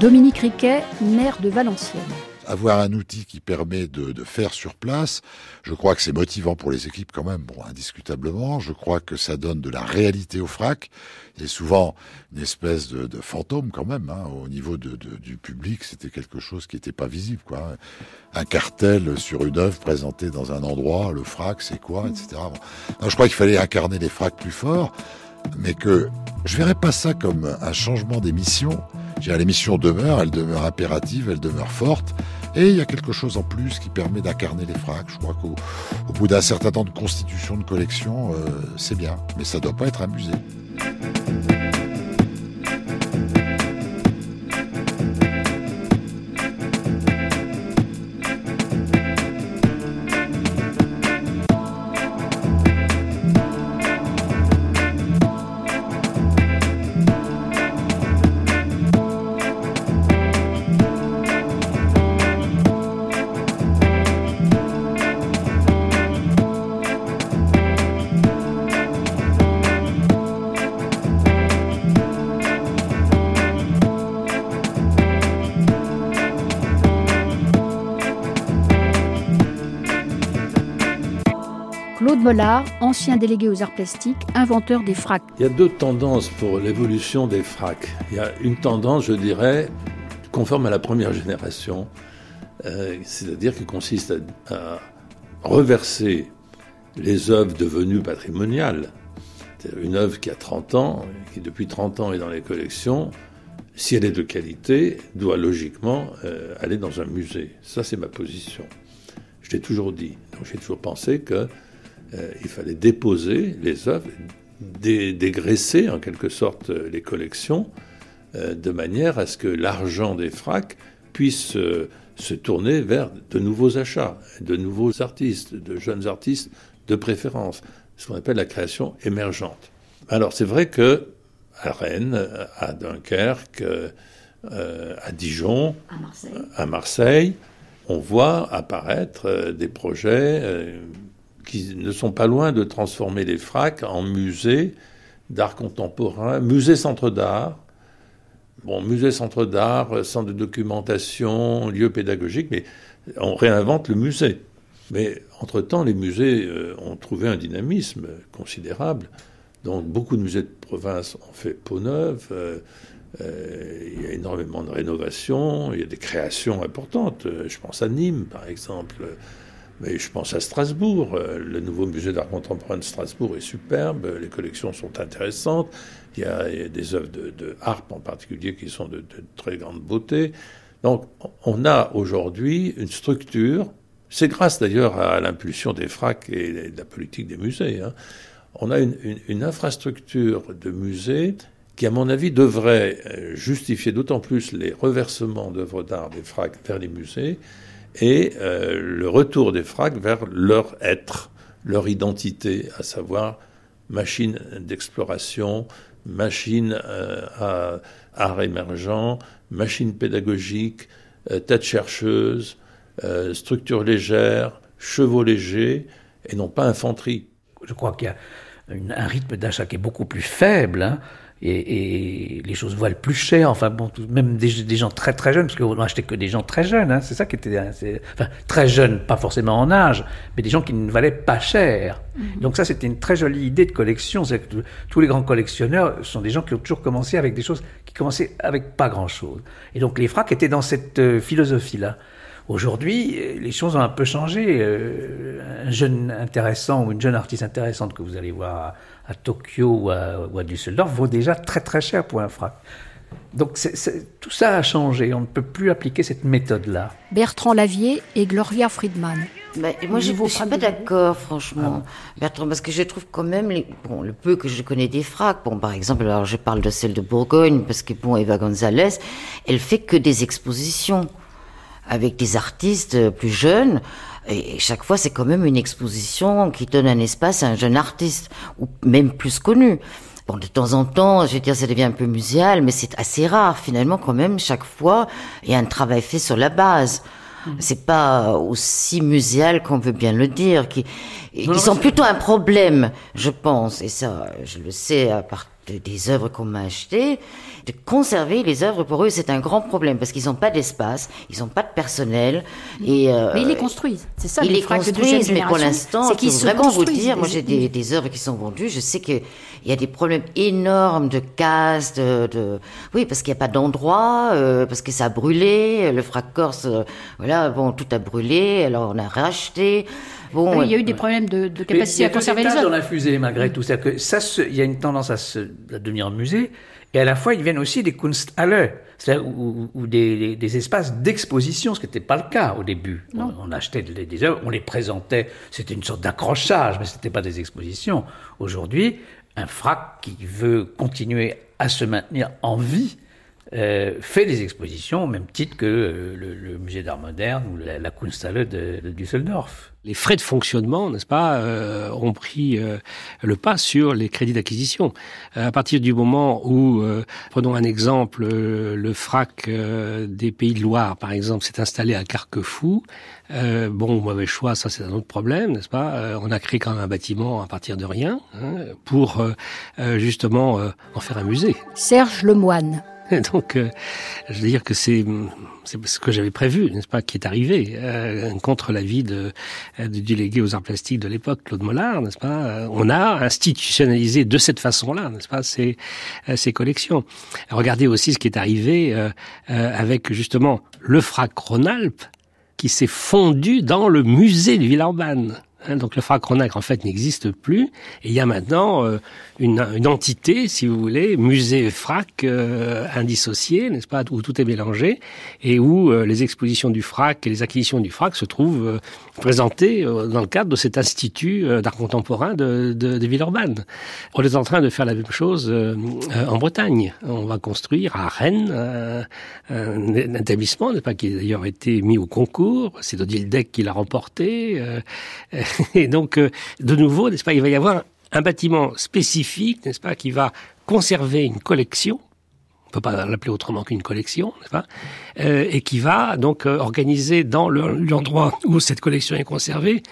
Dominique Riquet, maire de Valenciennes avoir un outil qui permet de, de, faire sur place, je crois que c'est motivant pour les équipes quand même, bon, indiscutablement. Je crois que ça donne de la réalité au frac. A souvent une espèce de, de fantôme quand même. Hein, au niveau de, du public, c'était quelque chose qui n'était pas visible. Quoi. Un cartel sur une œuvre présentée dans un endroit, le frac, c'est quoi, etc. Bon. Non, je crois qu'il fallait incarner les fracs plus forts, mais que je verrais pas ça comme un changement d'émission. L'émission demeure, elle demeure impérative, elle demeure forte. Et il y a quelque chose en plus qui permet d'incarner les fracs. Je crois qu'au bout d'un certain temps de constitution de collection, euh, c'est bien. Mais ça ne doit pas être un ancien délégué aux arts plastiques, inventeur des fracs. Il y a deux tendances pour l'évolution des fracs. Il y a une tendance, je dirais, conforme à la première génération, euh, c'est-à-dire qui consiste à, reverser les œuvres devenues patrimoniales. Une œuvre qui a 30 ans, qui depuis 30 ans est dans les collections, si elle est de qualité, doit logiquement euh, aller dans un musée. Ça, c'est ma position. Je l'ai toujours dit. J'ai toujours pensé que euh, il fallait déposer les œuvres, dé dégraisser en quelque sorte les collections, euh, de manière à ce que l'argent des fracs puisse euh, se tourner vers de nouveaux achats, de nouveaux artistes, de jeunes artistes de préférence, ce qu'on appelle la création émergente. Alors c'est vrai que à Rennes, à Dunkerque, euh, à Dijon, à Marseille. à Marseille, on voit apparaître des projets qui ne sont pas loin de transformer les fracs en musées d'art contemporain, musée centre d'art. Bon, musée centre d'art, centre de documentation, lieu pédagogique, mais on réinvente le musée. Mais entre-temps, les musées euh, ont trouvé un dynamisme considérable. Donc beaucoup de musées de province ont fait peau neuve. Euh, euh, il y a énormément de rénovations, il y a des créations importantes. Je pense à Nîmes, par exemple. Mais je pense à Strasbourg. Le nouveau musée d'art contemporain de Strasbourg est superbe. Les collections sont intéressantes. Il y a, des œuvres de, harpe en particulier qui sont de, très grande beauté. Donc on a aujourd'hui une structure c'est grâce d'ailleurs à l'impulsion des FRAC et de la politique des musées. Hein. On a une, infrastructure de musées qui, à mon avis, devrait euh, justifier d'autant plus les reversements d'œuvres d'art des FRAC vers les musées et euh, le retour des FRAC vers leur être, leur identité, à savoir machine d'exploration, machine euh, à art émergent, machine pédagogique, tête chercheuse, euh, structure légère, chevaux légers, et non pas infanterie. Je crois qu'il y a un rythme d'achat qui est beaucoup plus faible. Hein, et, les choses valent plus cher. Enfin bon, même des, gens très très jeunes, parce qu'on n'achetait que des gens très jeunes. Hein, c'est ça qui était, enfin très jeunes, pas forcément en âge, mais des gens qui ne valaient pas cher. Mhm. Donc ça, c'était une très jolie idée de collection. C'est que tous les grands collectionneurs sont des gens qui ont toujours commencé avec des choses qui commençaient avec pas grand chose. Et donc les fracs étaient dans cette euh, philosophie-là. Aujourd'hui, les choses ont un peu changé. Euh, un jeune intéressant ou une jeune artiste intéressante que vous allez voir à, Tokyo ou à, Düsseldorf vaut déjà très très cher pour un frac. Donc tout ça a changé. On ne peut plus appliquer cette méthode-là. Bertrand Lavier et Gloria Friedman. Mais moi, je ne suis pas d'accord, franchement, ah Bertrand, parce que je trouve quand même, bon, le peu que je connais des fracs, bon, par exemple, alors je parle de celle de Bourgogne, parce que, bon, Eva Gonzalez, elle fait que des expositions avec des artistes plus jeunes. Et chaque fois, c'est quand même une exposition qui donne un espace à un jeune artiste, ou même plus connu. Bon, de temps en temps, je veux dire, ça devient un peu muséal, mais c'est assez rare. Finalement, quand même, chaque fois, il y a un travail fait sur la base. Mm. C'est pas aussi muséal qu'on veut bien le dire. Qui, ils sont plutôt un problème, je pense, et ça, je le sais à partir des œuvres qu'on m'a achetées, de conserver les œuvres pour eux, c'est un grand problème parce qu'ils n'ont pas d'espace, ils n'ont pas de personnel. Et, euh, mais ils les construisent, c'est ça. Ils les construisent, mais pour l'instant, je peux vraiment vous dire, moi j'ai des, des, œuvres qui sont vendues, je sais qu'il y a des problèmes énormes de casse, de, de... oui, parce qu'il n'y a pas d'endroit, euh, parce que ça a brûlé, le frac corse, euh, voilà, bon, tout a brûlé, alors on a racheté. Bon, il y a eu des problèmes de, de capacité à conserver les œuvres. dans la fusée, malgré tout. C'est-à-dire que ça, il y a une tendance à, se, à devenir un musée, et à la fois, ils viennent aussi des Kunsthalle, ou, ou des, des, espaces d'exposition, ce qui n'était pas le cas au début. On, achetait des, œuvres, on les présentait, c'était une sorte d'accrochage, mais ce n'était pas des expositions. Aujourd'hui, un frac qui veut continuer à se maintenir en vie, euh, fait des expositions au même titre que euh, le, musée d'art moderne ou la, Kunsthalle de, de, Düsseldorf. Les frais de fonctionnement, n'est-ce pas, euh, ont pris le pas sur les crédits d'acquisition. à partir du moment où, prenons un exemple, le FRAC des Pays de Loire, par exemple, s'est installé à Carquefou, bon, mauvais choix, ça c'est un autre problème, n'est-ce pas On a créé quand même un bâtiment à partir de rien hein, pour justement en faire un musée. Serge Lemoine. [laughs] Donc, euh, je veux dire que c'est ce que j'avais prévu, n'est-ce pas, qui est arrivé euh, contre l'avis de, du délégué aux arts plastiques de l'époque, Claude Mollard, n'est-ce pas euh, On a institutionnalisé de cette façon-là, n'est-ce pas, ces, euh, ces collections. Regardez aussi ce qui est arrivé avec justement le frac Rhône-Alpes qui s'est fondu dans le musée de Villeurbanne. Hein, donc le frac Ronac en fait n'existe plus et il y a maintenant euh, une, une, entité, si vous voulez, musée frac euh, indissocié, n'est-ce pas, où tout est mélangé et où euh, les expositions du frac et les acquisitions du frac se trouvent présentées dans le cadre de cet institut d'art contemporain de, de, de, Villeurbanne. On est en train de faire la même chose en Bretagne. On va construire à Rennes un, établissement, n'est-ce pas, qui a d'ailleurs été mis au concours. C'est Odile Deck qui l'a remporté. [laughs] Et donc, euh, de nouveau, n'est-ce pas, il va y avoir un bâtiment spécifique, n'est-ce pas, qui va conserver une collection, on peut pas l'appeler autrement qu'une collection, n'est-ce pas, euh, et qui va donc euh, organiser dans l'endroit où cette collection est conservée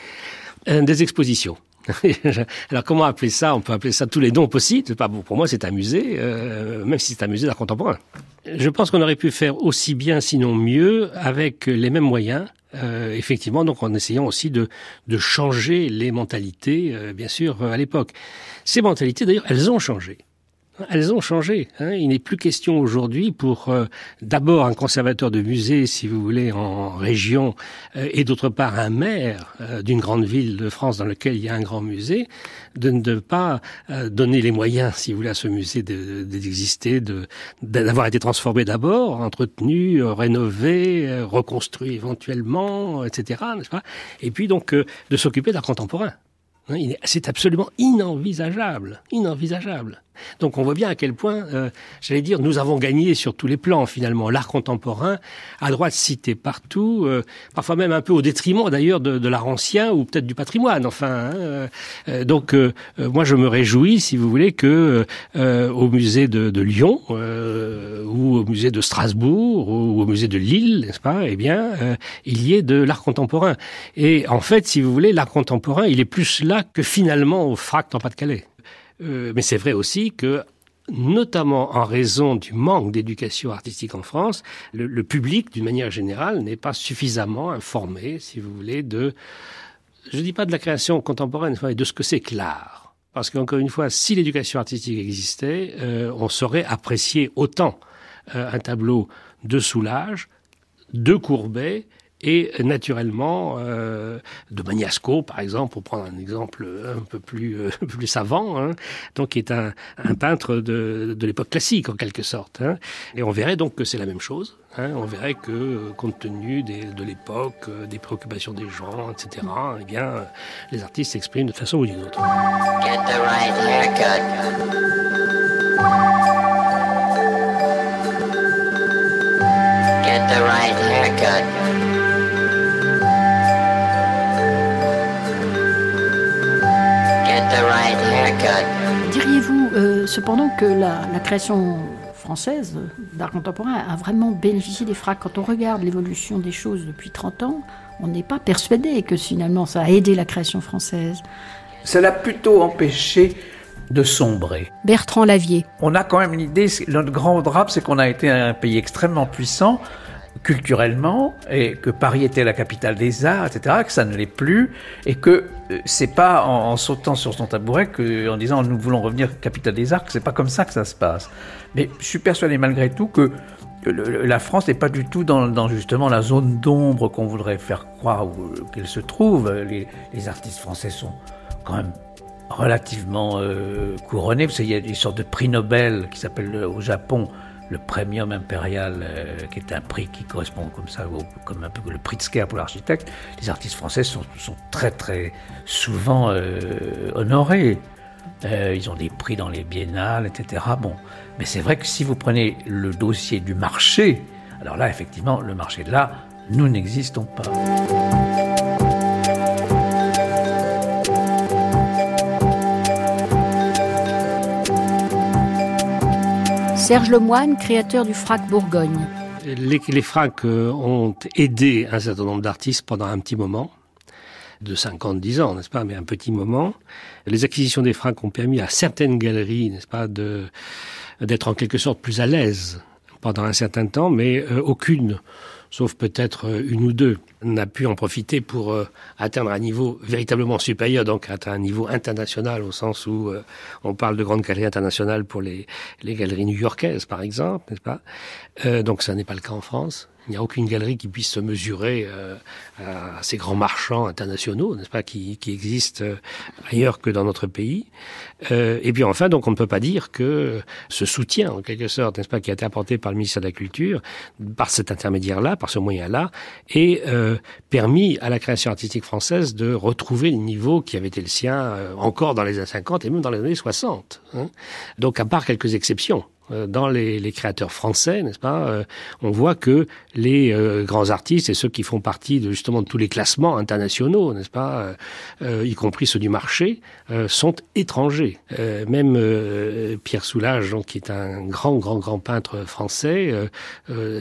des expositions. [laughs] Alors comment appeler ça? On peut appeler ça tous les noms possibles. Pas bon, pour moi, c'est un musée, euh, même si c'est un musée d'art contemporain. Je pense qu'on aurait pu faire aussi bien, sinon mieux, avec les mêmes moyens. Euh, effectivement, donc en essayant aussi de, de changer les mentalités, euh, bien sûr, à l'époque. Ces mentalités, d'ailleurs, elles ont changé. Elles ont changé. Hein. Il n'est plus question aujourd'hui pour euh, d'abord un conservateur de musée, si vous voulez, en région, euh, et d'autre part un maire euh, d'une grande ville de France dans lequel il y a un grand musée, de ne pas donner les moyens, si vous voulez, à ce musée d'exister, de, d'avoir été transformé d'abord, entretenu, rénové, reconstruit éventuellement, etc. Pas? Et puis donc de s'occuper d'art contemporain. Hein, c'est absolument inenvisageable, inenvisageable. Donc on voit bien à quel point, euh, j'allais dire, nous avons gagné sur tous les plans finalement. L'art contemporain, à droite cité partout, euh, parfois même un peu au détriment d'ailleurs de, de l'art ancien ou peut-être du patrimoine. Enfin, hein, euh, donc moi je me réjouis, si vous voulez, que au musée de, de Lyon ou au musée de Strasbourg ou au musée de Lille, n'est-ce pas Eh bien, il y ait de l'art contemporain. Et en fait, si vous voulez, l'art contemporain, il est plus là que finalement au FRAC en Pas-de-Calais. Euh, mais c'est vrai aussi que notamment en raison du manque d'éducation artistique en France, le, public, d'une manière générale, n'est pas suffisamment informé, si vous voulez, de, je ne dis pas de la création contemporaine, mais de ce que c'est que l'art. Parce qu'encore une fois, si l'éducation artistique existait, euh, on saurait apprécier autant euh, un tableau de Soulage, de Courbet, et naturellement euh, de Magnasco, par exemple, pour prendre un exemple un peu plus, euh, plus savant, hein, donc qui est un, un peintre de, de l'époque classique en quelque sorte. Hein. Et on verrait donc que c'est la même chose. Hein, on verrait que, compte tenu des, de l'époque, euh, des préoccupations des gens, etc., eh bien, les artistes s'expriment de façon ou d'une autre. Get the right. Get the right haircut. Diriez-vous euh, cependant que la, création française d'art contemporain a vraiment bénéficié des fracs? Quand on regarde l'évolution des choses depuis 30 ans, on n'est pas persuadé que finalement ça a aidé la création française. Ça l'a plutôt empêché de sombrer. Bertrand Lavier. On a quand même une idée, notre grand drame, c'est qu'on a été un pays extrêmement puissant, culturellement et que Paris était la capitale des arts, etc., que ça ne l'est plus et que euh, c'est pas en, sautant sur son tabouret en disant nous voulons revenir capitale des arts, que c'est pas comme ça que ça se passe. Mais je suis persuadé malgré tout que la France n'est pas du tout dans, justement la zone d'ombre qu'on voudrait faire croire qu'elle se trouve. Les, artistes français sont quand même relativement euh, couronnés. Savez, il y a une sorte de prix Nobel qui s'appelle au Japon le premium impérial, euh, qui est un prix qui correspond comme ça, comme un peu le prix de Sker pour l'architecte, les artistes français sont, très très souvent euh, honorés. Euh, ils ont des prix dans les biennales, etc. Bon, mais c'est vrai que si vous prenez le dossier du marché, alors là, effectivement, le marché de là, nous n'existons pas. Serge Lemoine, créateur du FRAC Bourgogne. Les, les FRAC euh, ont aidé un certain nombre d'artistes pendant un petit moment de 50, 10 ans, n'est-ce pas, mais un petit moment. Les acquisitions des FRAC ont permis à certaines galeries, n'est-ce pas, d'être en quelque sorte plus à l'aise pendant un certain temps, mais euh, aucune sauf peut-être euh, une ou deux, n'a pu en profiter pour euh, atteindre un niveau véritablement supérieur, donc atteindre un niveau international au sens où euh, on parle de grandes galeries internationales pour les, les galeries new-yorkaises, par exemple, n'est-ce pas? Donc ça n'est pas le cas en France. Il n'y a aucune galerie qui puisse se mesurer euh, à ces grands marchands internationaux, n'est-ce pas, qui, qui, existent euh, ailleurs que dans notre pays. Euh, et puis enfin, donc on ne peut pas dire que ce soutien, en quelque sorte, n'est-ce pas, qui a été apporté par le ministère de la Culture, par cet intermédiaire-là, par ce moyen-là, ait permis à la création artistique française de retrouver le niveau qui avait été le sien encore dans les années 50 et même dans les années 60. Hein. Donc à part quelques exceptions, euh, dans les, les, créateurs français, n'est-ce pas euh, On voit que les euh, grands artistes et ceux qui font partie de justement de tous les classements internationaux, n'est-ce pas, y compris ceux du marché, sont étrangers. même Pierre Soulages, donc, qui est un grand, grand, grand peintre français,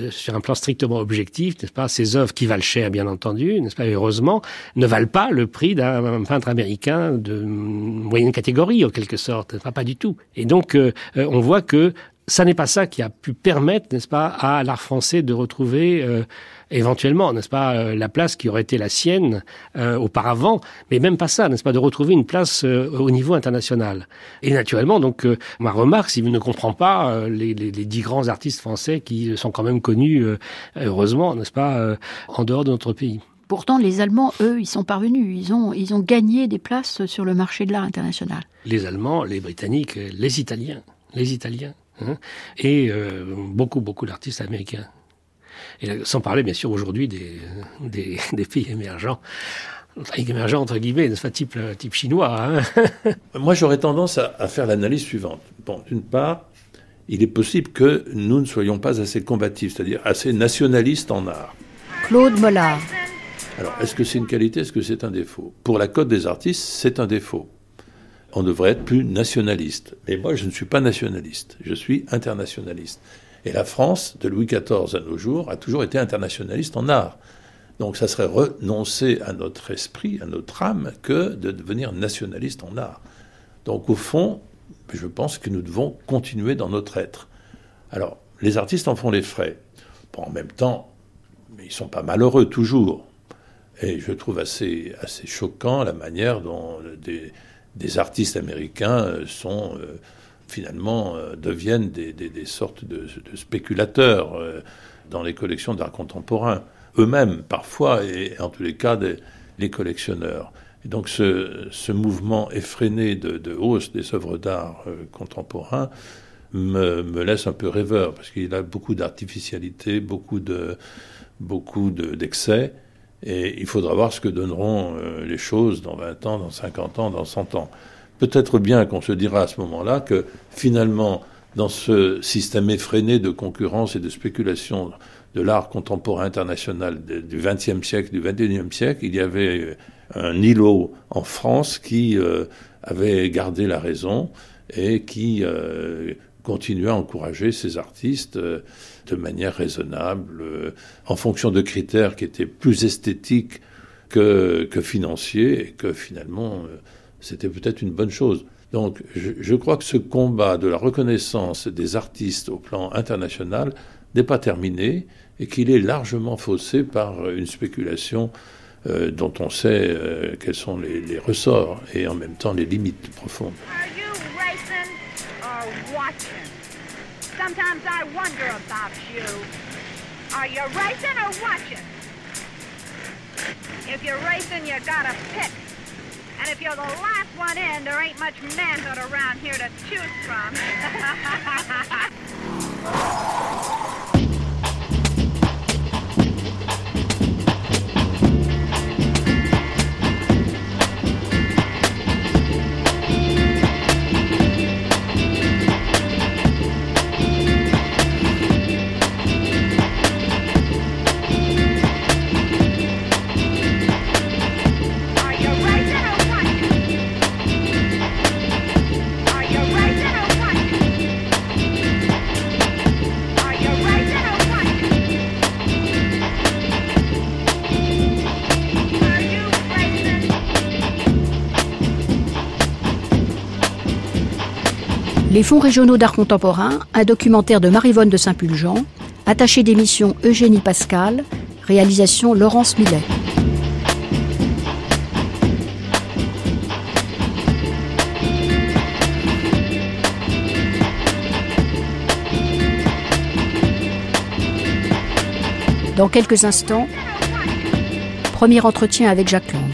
sur un plan strictement objectif, n'est-ce pas Ses œuvres qui valent cher, bien entendu, n'est-ce pas Heureusement, ne valent pas le prix d'un peintre américain de moyenne catégorie, en quelque sorte. Pas, pas du tout. Et donc, on voit que ça n'est pas ça qui a pu permettre, n'est-ce pas, à l'art français de retrouver euh, éventuellement, n'est-ce pas, euh, la place qui aurait été la sienne euh, auparavant, mais même pas ça, n'est-ce pas, de retrouver une place au niveau international. Et naturellement, donc, ma remarque, si vous ne comprenez pas les, les, les, dix grands artistes français qui sont quand même connus, heureusement, n'est-ce pas, en dehors de notre pays. Pourtant, les Allemands, eux, ils sont parvenus. Ils ont, ils ont gagné des places sur le marché de l'art international. Les Allemands, les Britanniques, les Italiens. Les Italiens. Hein, et euh, beaucoup, beaucoup d'artistes américains. Et sans parler, bien sûr, aujourd'hui des, des, [laughs] des, pays émergents. Émergents, entre guillemets, nest type, type chinois. Hein [laughs] Moi, j'aurais tendance à, à faire l'analyse suivante. Bon, d'une part, il est possible que nous ne soyons pas assez combatifs, c'est-à-dire assez nationalistes en art. Claude Mollard. Alors, est-ce que c'est une qualité, est-ce que c'est un défaut? Pour la Côte des artistes, c'est un défaut on devrait être plus nationaliste. Mais moi, je ne suis pas nationaliste, je suis internationaliste. Et la France, de Louis XIV à nos jours, a toujours été internationaliste en art. Donc ça serait renoncer à notre esprit, à notre âme, que de devenir nationaliste en art. Donc au fond, je pense que nous devons continuer dans notre être. Alors, les artistes en font les frais. En même temps, ils ne sont pas malheureux toujours. Et je trouve assez, assez choquant la manière dont des, des artistes américains euh, sont euh, finalement euh, deviennent des, sortes de, spéculateurs dans les collections d'art contemporain, eux-mêmes parfois, et en tous les cas des, les collectionneurs. Et donc ce, mouvement effréné de, hausse des œuvres d'art contemporain me, me, laisse un peu rêveur, parce qu'il a beaucoup d'artificialité, beaucoup de beaucoup d'excès. Et il faudra voir ce que donneront euh, les choses dans 20 ans, dans 50 ans, dans 100 ans. Peut-être bien qu'on se dira à ce moment-là que finalement, dans ce système effréné de concurrence et de spéculation de l'art contemporain international du XXe siècle, du XXIe siècle, il y avait euh, un îlot en France qui euh, avait gardé la raison et qui continuait à encourager ces artistes de manière raisonnable, euh, en fonction de critères qui étaient plus esthétiques que, financiers, et que finalement, euh, c'était peut-être une bonne chose. Donc, je, crois que ce combat de la reconnaissance des artistes au plan international n'est pas terminé et qu'il est largement faussé par une spéculation euh, dont on sait quels sont les, ressorts et en même temps les limites profondes. Sometimes I wonder about you. Are you racing or watching? If you're racing, you gotta pick. And if you're the last one in, there ain't much manhood around here to choose from. [laughs] Les fonds régionaux d'art contemporain, un documentaire de Marivonne de Saint-Pulgent, attaché d'émission Eugénie Pascal, réalisation Laurence Millet. Dans quelques instants, premier entretien avec Jacques Lang.